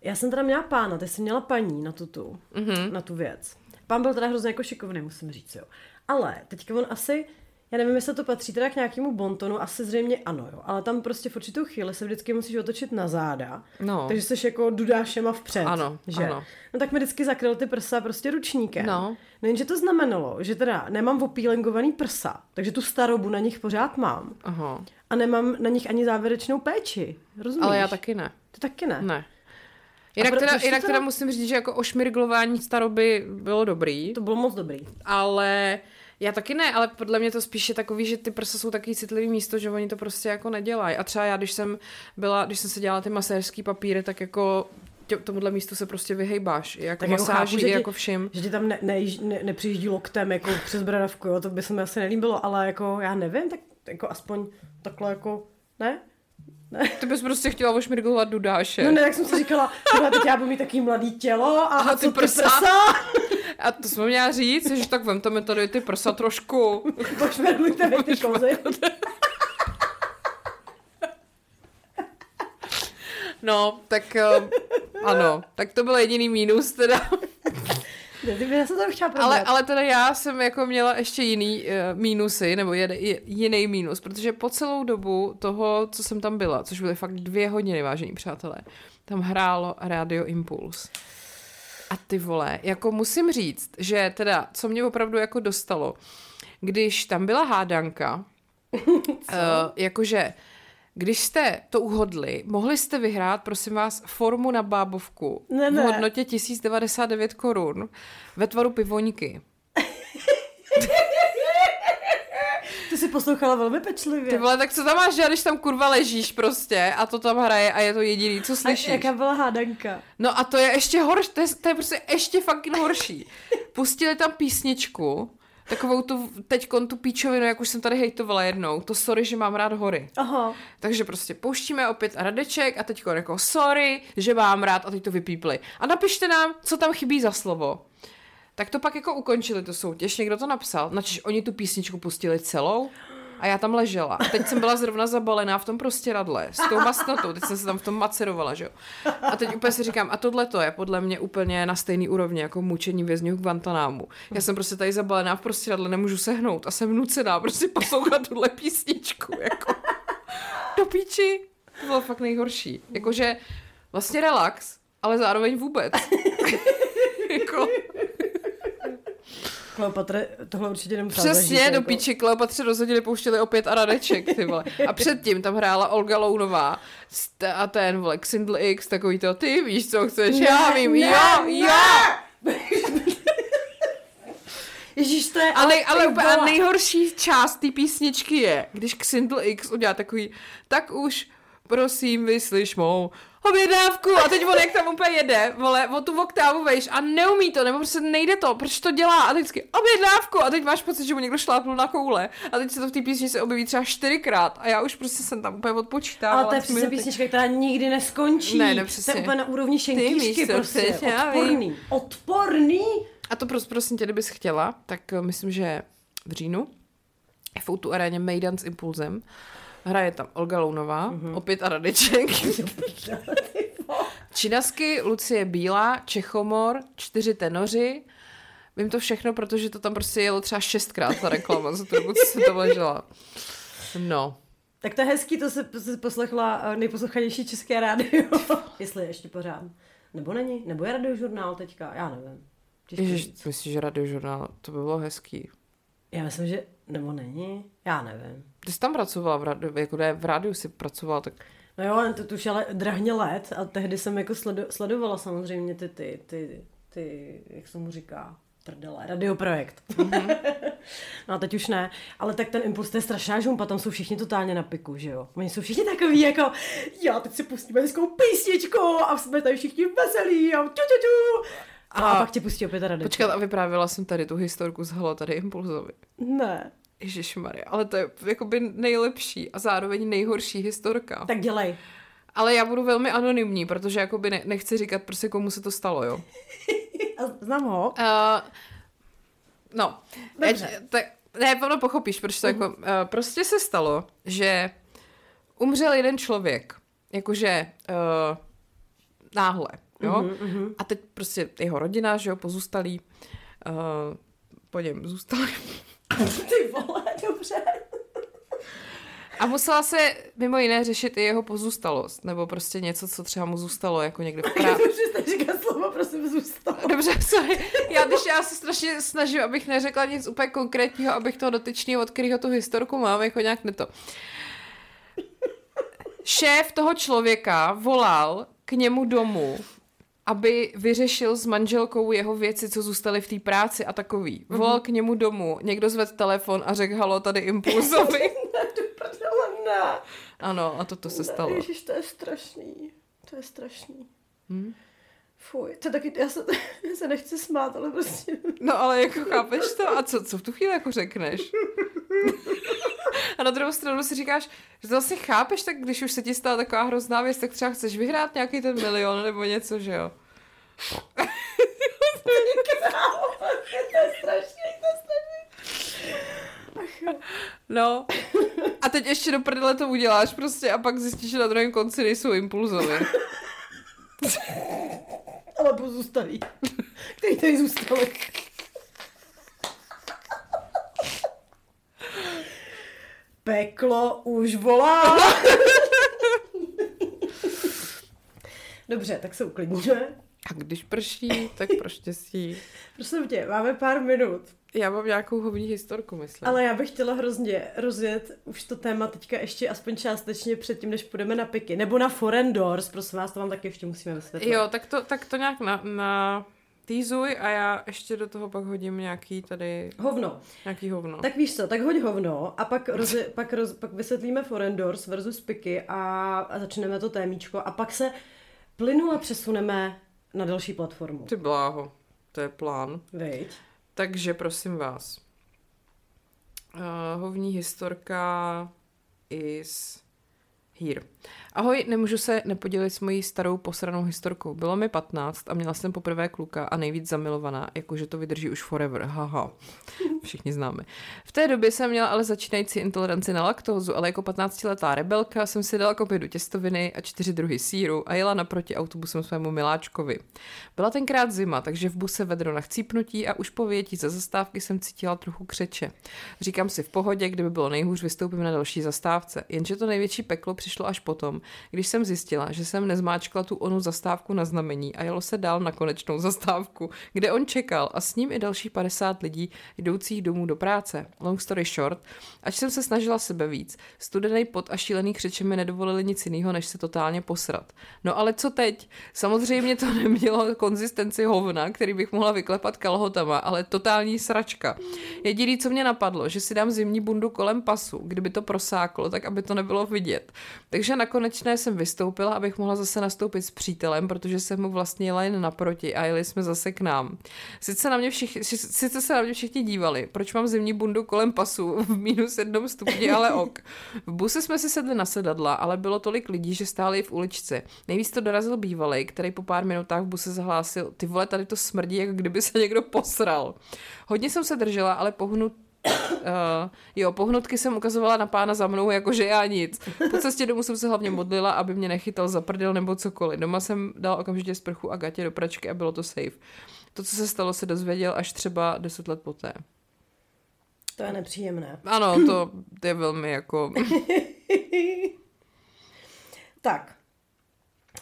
Já jsem teda měla pána, ty jsi měla paní na tu, tu, mm-hmm. na tu věc. Pán byl teda hrozně jako šikovný, musím říct, jo. Ale teďka on asi, já nevím, jestli to patří teda k nějakému bontonu, asi zřejmě ano, jo. Ale tam prostě v určitou chvíli se vždycky musíš otočit na záda. No. Takže jsi jako dudášema vpřed. Ano, že? ano. No tak mi vždycky zakryl ty prsa prostě ručníkem. No. No jenže to znamenalo, že teda nemám opílingovaný prsa, takže tu starobu na nich pořád mám. Aha. A nemám na nich ani závěrečnou péči. Rozumíš? Ale já taky ne. Ty taky ne. Ne. Jinak, pro- teda, proč to jinak teda teda- musím říct, že jako ošmirglování staroby bylo dobrý, To bylo moc dobrý. ale já taky ne, ale podle mě to spíš je takový, že ty prsa jsou takový citlivý místo, že oni to prostě jako nedělají. A třeba já, když jsem byla, když jsem se dělala ty masérský papíry, tak jako tě, tomuhle místu se prostě vyhejbáš. Jako Tak jako masáží, chápu, že ti- jako všim. Že ti tam ne, ne, ne, nepřijíždí loktem jako přes bradavku, jo, to by se mi asi nelíbilo, ale jako já nevím, tak jako aspoň takhle jako, ne? Ty bys prostě chtěla ošmirglovat dudáše. No ne, tak jsem si říkala, tohle teď já budu mít takový mladý tělo a, a ty co ty prsa. prsa? A to jsme měla říct, že tak vemte mi tady ty prsa trošku. Pošmerlujte mi ty kozy. No, tak eh, Ano, tak to byl jediný mínus teda. Já jsem tam chtěla ale, ale teda já jsem jako měla ještě jiný uh, mínusy, nebo jed, jiný mínus, protože po celou dobu toho, co jsem tam byla, což byly fakt dvě hodiny, vážení přátelé, tam hrálo Radio Impuls. A ty vole, jako musím říct, že teda, co mě opravdu jako dostalo, když tam byla hádanka, uh, jakože když jste to uhodli, mohli jste vyhrát, prosím vás, formu na bábovku ne, ne. v hodnotě 1099 korun ve tvaru pivoňky. Ty jsi poslouchala velmi pečlivě. Ty vole, tak co tam máš, když tam kurva ležíš prostě a to tam hraje a je to jediný, co slyšíš. A jaká byla hádanka? No a to je ještě horší, to je, to je prostě ještě fucking horší. Pustili tam písničku, takovou tu, teď tu píčovinu, jak už jsem tady hejtovala jednou, to sorry, že mám rád hory. Aha. Takže prostě pouštíme opět Radeček a teď jako sorry, že mám rád a teď to vypípli. A napište nám, co tam chybí za slovo. Tak to pak jako ukončili tu soutěž, někdo to napsal, načež oni tu písničku pustili celou a já tam ležela. A teď jsem byla zrovna zabalená v tom prostě radle s tou masnotou, teď jsem se tam v tom macerovala, že jo. A teď úplně si říkám, a tohle to je podle mě úplně na stejný úrovni jako mučení vězňů v Guantanámu. Já jsem prostě tady zabalená v prostě radle, nemůžu sehnout a jsem nucená prostě poslouchat tuhle písničku, jako. Do píči. To bylo fakt nejhorší. Jakože vlastně relax, ale zároveň vůbec. jako... Kleopatre tohle určitě nemusela Přesně, zažít, do jako... píči Kleopatře rozhodně pouštěli opět a Radeček, ty vole. A předtím tam hrála Olga Lounová a ten, vole, Xindl X, takový to, ty víš, co chceš, ne, já vím, ne, jo, ne. jo! Ježíš, to je... Ale, ale úplně a nejhorší část té písničky je, když Xindl X udělá takový, tak už prosím, vyslyš mou objednávku a teď on jak tam úplně jede, vole, o tu oktávu vejš a neumí to, nebo prostě nejde to, proč to dělá a teďky objednávku a teď máš pocit, že mu někdo šlápnul na koule a teď se to v té písničce objeví třeba čtyřikrát a já už prostě jsem tam úplně odpočítávala. Ale to je přesně písnička, která nikdy neskončí. Ne, ne, přesně. To je úplně na úrovni šentíšky prostě, odporný. Odporný. A to prostě, prosím tě, kdybys chtěla, tak eh, myslím, že v říjnu v aréně Mejdan s Impulzem Hraje tam Olga Lounová, mm-hmm. opět a Radeček. Činasky, Lucie Bílá, Čechomor, čtyři tenoři. Vím to všechno, protože to tam prostě jelo třeba šestkrát ta reklama, za tu dobu, co jsem tam ležela. No. Tak to je hezký, to se, se poslechla eh, nejposlouchanější české rádio, jestli je ještě pořád. Nebo není? Nebo je radiožurnál teďka? Já nevím. Ježiš, myslíš, že radiožurnál, to by bylo hezký. Já myslím, že, nebo není, já nevím. Ty jsi tam pracovala, v rádiu, jako ne, v rádiu jsi pracovala, tak... No jo, to, to už ale drahně let a tehdy jsem jako sledo, sledovala samozřejmě ty, ty, ty, ty, jak se mu říká, prdele, radioprojekt. Mm-hmm. no a teď už ne, ale tak ten impuls, to je strašná žumpa, tam jsou všichni totálně na piku, že jo. Oni jsou všichni takový jako, já teď si pustíme hezkou písničku a jsme tady všichni veselí a tu, tu, tu. A, a, pak tě pustí opět Radečka. Počkat, a vyprávila jsem tady tu historku z Halo tady Impulzovi. Ne. Maria, ale to je jakoby nejlepší a zároveň nejhorší historka. Tak dělej. Ale já budu velmi anonymní, protože jakoby ne, nechci říkat prostě komu se to stalo, jo. Znám ho. Uh, no. Dobře. Ať, tak, ne, ono pochopíš, proč to uh-huh. jako... Uh, prostě se stalo, že umřel jeden člověk. Jakože uh, náhle. Jo? Uh-huh, uh-huh. A teď prostě jeho rodina, že jo, pozůstalí, uh, po něm zůstali. Ty vole, dobře. A musela se mimo jiné řešit i jeho pozůstalost, nebo prostě něco, co třeba mu zůstalo jako někde v práci. Dobře, říkat slovo, prosím, zůstalo. Dobře, sorry. Já, když já se strašně snažím, abych neřekla nic úplně konkrétního, abych toho dotyčného, od kterého tu historku mám, jako nějak neto. Šéf toho člověka volal k němu domů aby vyřešil s manželkou jeho věci, co zůstaly v té práci a takový. Volal mm-hmm. k němu domů, někdo zved telefon a řekl, halo, tady Impulzovi. Ano, a toto se stalo. Ježiš, to je strašný. To je strašný. Hmm? Fuj, to taky, já se, já se nechci smát, ale prostě... No ale jako chápeš to? A co, co v tu chvíli jako řekneš? A na druhou stranu si říkáš, že to vlastně chápeš, tak když už se ti stala taková hrozná věc, tak třeba chceš vyhrát nějaký ten milion nebo něco, že jo? to je strašný, to je strašný. No. A teď ještě do prdele to uděláš prostě a pak zjistíš, že na druhém konci nejsou impulzové. ale pozůstalí, který tady zůstali. Peklo už volá. Dobře, tak se uklidníme. A když prší, tak pro štěstí. Prosím tě, máme pár minut. Já mám nějakou hovní historku, myslím. Ale já bych chtěla hrozně rozjet už to téma teďka ještě aspoň částečně předtím, než půjdeme na piky. Nebo na Foreign Doors, prosím vás, to vám taky ještě musíme vysvětlit. Jo, tak to, tak to nějak na, na týzuj a já ještě do toho pak hodím nějaký tady... Hovno. Nějaký hovno. Tak víš co, tak hoď hovno a pak, roz, pak, roz, pak vysvětlíme Foreign Doors versus piky a, a začneme to témíčko a pak se plynule přesuneme na další platformu. Ty bláho, to je plán. Veď. Takže prosím vás. Uh, hovní historka is here. Ahoj, nemůžu se nepodělit s mojí starou posranou historkou. Bylo mi 15 a měla jsem poprvé kluka a nejvíc zamilovaná, jakože to vydrží už forever. Haha, všichni známe. V té době jsem měla ale začínající intoleranci na laktózu, ale jako 15-letá rebelka jsem si dala kopě do těstoviny a čtyři druhy síru a jela naproti autobusem svému miláčkovi. Byla tenkrát zima, takže v buse vedro na chcípnutí a už po vyjetí ze zastávky jsem cítila trochu křeče. Říkám si v pohodě, kdyby bylo nejhůř, vystoupím na další zastávce. Jenže to největší peklo přišlo až potom, když jsem zjistila, že jsem nezmáčkla tu onu zastávku na znamení a jelo se dál na konečnou zastávku, kde on čekal a s ním i další 50 lidí jdoucích domů do práce. Long story short, ač jsem se snažila sebe víc, studený pot a šílený křeče mi nedovolili nic jiného, než se totálně posrat. No ale co teď? Samozřejmě to nemělo konzistenci hovna, který bych mohla vyklepat kalhotama, ale totální sračka. Jediný, co mě napadlo, že si dám zimní bundu kolem pasu, kdyby to prosáklo, tak aby to nebylo vidět. Takže nakonec jsem vystoupila, abych mohla zase nastoupit s přítelem, protože jsem mu vlastně jela jen naproti a jeli jsme zase k nám. Sice, na mě všichni, sice se na mě všichni dívali, proč mám zimní bundu kolem pasu v minus jednom stupni, ale ok. V buse jsme si sedli na sedadla, ale bylo tolik lidí, že stáli v uličce. Nejvíc to dorazil bývalý, který po pár minutách v buse zahlásil, ty vole, tady to smrdí, jako kdyby se někdo posral. Hodně jsem se držela, ale pohnut Uh, jo, pohnutky jsem ukazovala na pána za mnou, jakože já nic. Po cestě domů jsem se hlavně modlila, aby mě nechytal za prdel nebo cokoliv. Doma jsem dal okamžitě sprchu a gatě do pračky a bylo to safe. To, co se stalo, se dozvěděl až třeba deset let poté. To je nepříjemné. Ano, to je velmi jako... tak,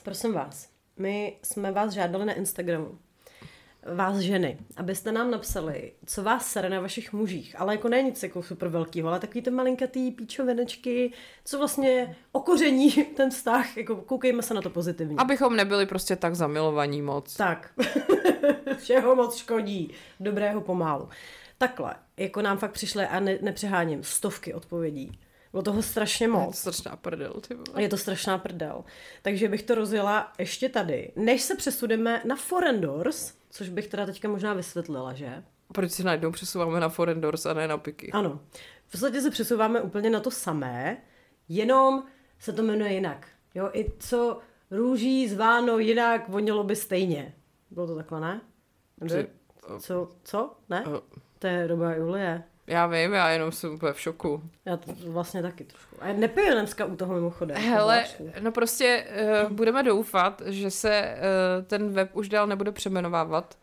prosím vás, my jsme vás žádali na Instagramu vás ženy, abyste nám napsali, co vás sere na vašich mužích, ale jako ne nic jako super velkýho, ale takový ty malinkatý píčovinečky, co vlastně okoření ten vztah, jako koukejme se na to pozitivně. Abychom nebyli prostě tak zamilovaní moc. Tak, všeho moc škodí, dobrého pomálu. Takhle, jako nám fakt přišly, a ne, nepřeháním, stovky odpovědí. Bylo toho strašně moc. Je to strašná prdel, ty vole. Je to strašná prdel. Takže bych to rozjela ještě tady. Než se přesudeme na Foreign Doors, což bych teda teďka možná vysvětlila, že? Proč si najednou přesouváme na Foreign Doors a ne na piky? Ano. V podstatě se přesouváme úplně na to samé, jenom se to jmenuje jinak. Jo, i co růží zváno jinak, vonilo by stejně. Bylo to takhle, ne? Při... Co? Co? Ne? Uh... To je doba Julie. Já vím, já jenom jsem úplně v šoku. Já to vlastně taky trošku. A nepiju dneska u toho mimochodem. Hele, no prostě uh, budeme doufat, že se uh, ten web už dál nebude přemenovávat,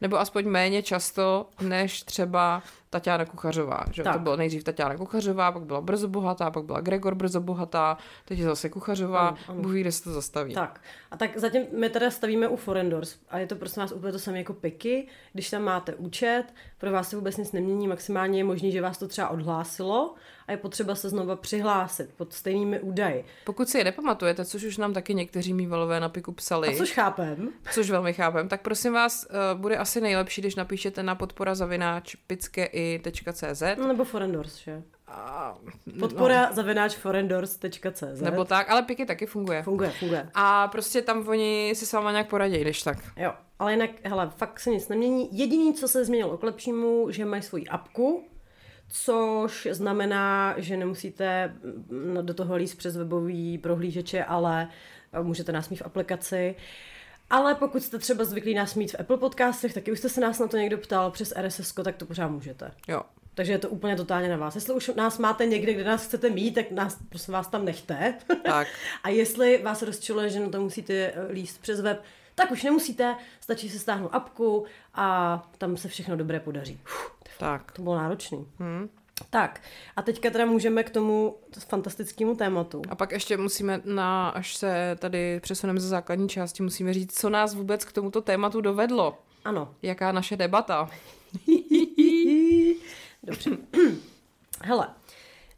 nebo aspoň méně často, než třeba Tatiana Kuchařová. Že? To bylo nejdřív Tatiana Kuchařová, pak byla Brzo Bohatá, pak byla Gregor Brzo Bohatá, teď je zase Kuchařová, ano, ano. Bůh ví, kde se to zastaví. Tak. A tak zatím my teda stavíme u Forendors a je to prostě vás úplně to samé jako piky. Když tam máte účet, pro vás se vůbec nic nemění, maximálně je možný, že vás to třeba odhlásilo a je potřeba se znova přihlásit pod stejnými údaji. Pokud si je nepamatujete, což už nám taky někteří mývalové na piku psali. A což chápem. Což velmi chápem, tak prosím vás, uh, bude asi nejlepší, když napíšete na podpora zavináč. No, nebo forendors, že? A, Podpora no. zavináč forendors.cz. Nebo tak, ale Piky taky funguje. Funguje, funguje. A prostě tam oni si s váma nějak poradí, když tak. Jo, ale jinak, hele, fakt se nic nemění. Jediný, co se změnilo k lepšímu, že mají svoji apku, což znamená, že nemusíte do toho líst přes webový prohlížeče, ale můžete nás mít v aplikaci. Ale pokud jste třeba zvyklí nás mít v Apple podcastech, taky už jste se nás na to někdo ptal přes RSS, tak to pořád můžete. Jo. Takže je to úplně totálně na vás. Jestli už nás máte někde, kde nás chcete mít, tak nás prosím vás tam nechte. Tak. a jestli vás rozčiluje, že na to musíte eh, líst přes web, tak už nemusíte, stačí si stáhnout apku a tam se všechno dobré podaří. Uf, Tak. to bylo náročný. Hm. Tak, a teďka teda můžeme k tomu fantastickému tématu. A pak ještě musíme, na, až se tady přesuneme ze základní části, musíme říct, co nás vůbec k tomuto tématu dovedlo. Ano. Jaká naše debata. Dobře. Hele,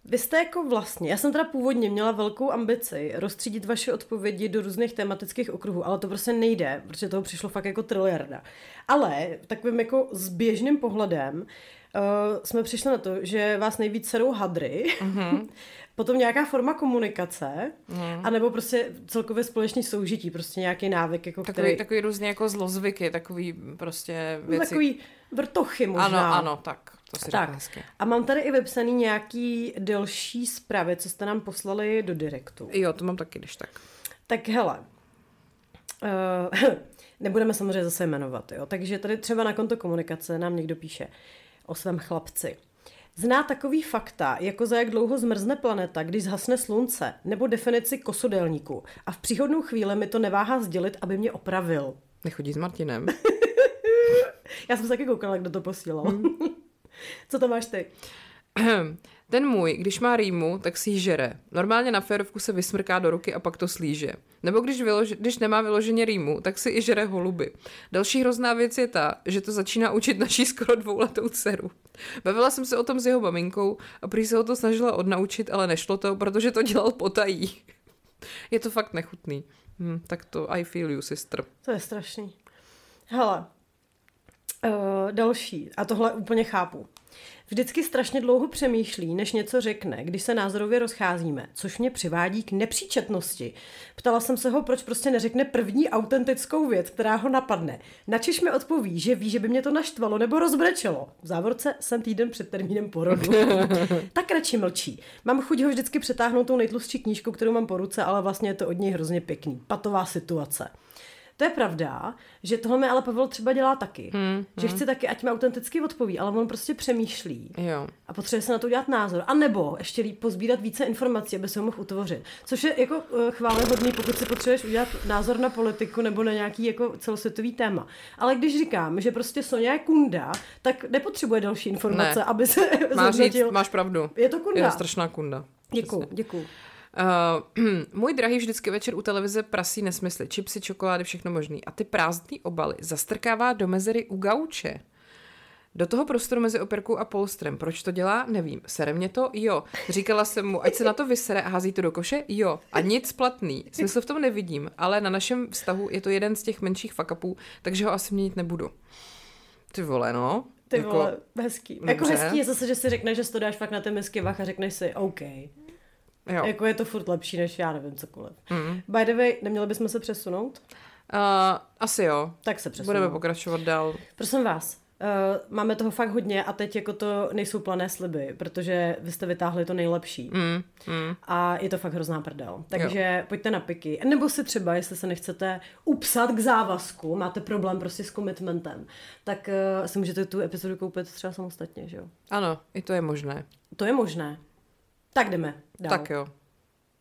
vy jste jako vlastně, já jsem teda původně měla velkou ambici rozstřídit vaše odpovědi do různých tematických okruhů, ale to prostě nejde, protože toho přišlo fakt jako triliarda. Ale takovým jako s běžným pohledem uh, jsme přišli na to, že vás nejvíc serou hadry, mm-hmm. potom nějaká forma komunikace, mm. anebo prostě celkově společný soužití, prostě nějaký návyk, jako Takový, který... takový různě jako zlozvyky, takový prostě no, věci. Takový vrtochy možná. Ano, ano, tak. To si Tak. hezky. A mám tady i vypsaný nějaký delší zprávy, co jste nám poslali do direktu. Jo, to mám taky, když tak. Tak hele, uh, nebudeme samozřejmě zase jmenovat, jo. Takže tady třeba na konto komunikace nám někdo píše o svém chlapci. Zná takový fakta, jako za jak dlouho zmrzne planeta, když zhasne slunce, nebo definici kosodelníku. A v příhodnou chvíli mi to neváhá sdělit, aby mě opravil. Nechodí s Martinem. Já jsem se taky koukala, kdo to posílal. Co to máš ty? Ten můj, když má rýmu, tak si ji žere. Normálně na férovku se vysmrká do ruky a pak to slíže. Nebo když, vylož, když nemá vyloženě rýmu, tak si i žere holuby. Další hrozná věc je ta, že to začíná učit naší skoro dvouletou dceru. Bavila jsem se o tom s jeho maminkou a prý se ho to snažila odnaučit, ale nešlo to, protože to dělal potají. Je to fakt nechutný. Hm, tak to I feel you, sister. To je strašný. Hele, uh, další, a tohle úplně chápu. Vždycky strašně dlouho přemýšlí, než něco řekne, když se názorově rozcházíme, což mě přivádí k nepříčetnosti. Ptala jsem se ho, proč prostě neřekne první autentickou věc, která ho napadne. Načež mi odpoví, že ví, že by mě to naštvalo nebo rozbrečelo. V závorce jsem týden před termínem porodu. tak radši mlčí. Mám chuť ho vždycky přetáhnout tou nejtlustší knížkou, kterou mám po ruce, ale vlastně je to od něj hrozně pěkný. Patová situace. To je pravda, že tohle mi ale Pavel třeba dělá taky. Hmm, že chci taky, ať mi autenticky odpoví, ale on prostě přemýšlí Jo. a potřebuje se na to udělat názor. A nebo ještě líp pozbírat více informací, aby se ho mohl utvořit. Což je jako uh, chválehodný, pokud si potřebuješ udělat názor na politiku nebo na nějaký jako celosvětový téma. Ale když říkám, že prostě Sonja je kunda, tak nepotřebuje další informace, Ne. aby se Máš, říct, máš pravdu. Je to kunda. Je to strašná kunda. Děkuju, děkuju. Uh, můj drahý vždycky večer u televize prasí nesmysly, čipsy, čokolády, všechno možný. A ty prázdné obaly zastrkává do mezery u gauče. Do toho prostoru mezi operkou a polstrem. Proč to dělá? Nevím. Sere mě to? Jo. Říkala jsem mu, ať se na to vysere a hází to do koše? Jo. A nic platný. Smysl v tom nevidím, ale na našem vztahu je to jeden z těch menších fakapů, takže ho asi měnit nebudu. Ty vole, no. Ty jako, vole, hezký. dobře. Jako hezký je zase, že si řekneš, že si to dáš fakt na ty misky vach a řekneš si, OK. Jo. Jako je to furt lepší, než já nevím cokoliv. Mm. By the way, neměli bychom se přesunout? Uh, asi jo. Tak se přesunout. Budeme pokračovat dál. Prosím vás, uh, máme toho fakt hodně a teď jako to nejsou plané sliby, protože vy jste vytáhli to nejlepší. Mm, mm. A je to fakt hrozná prdel. Takže jo. pojďte na piky. Nebo si třeba, jestli se nechcete upsat k závazku, máte problém prostě s commitmentem, tak uh, si můžete tu epizodu koupit třeba samostatně, že jo? Ano, i to je možné. To je možné. Tak jdeme dál. Tak jo.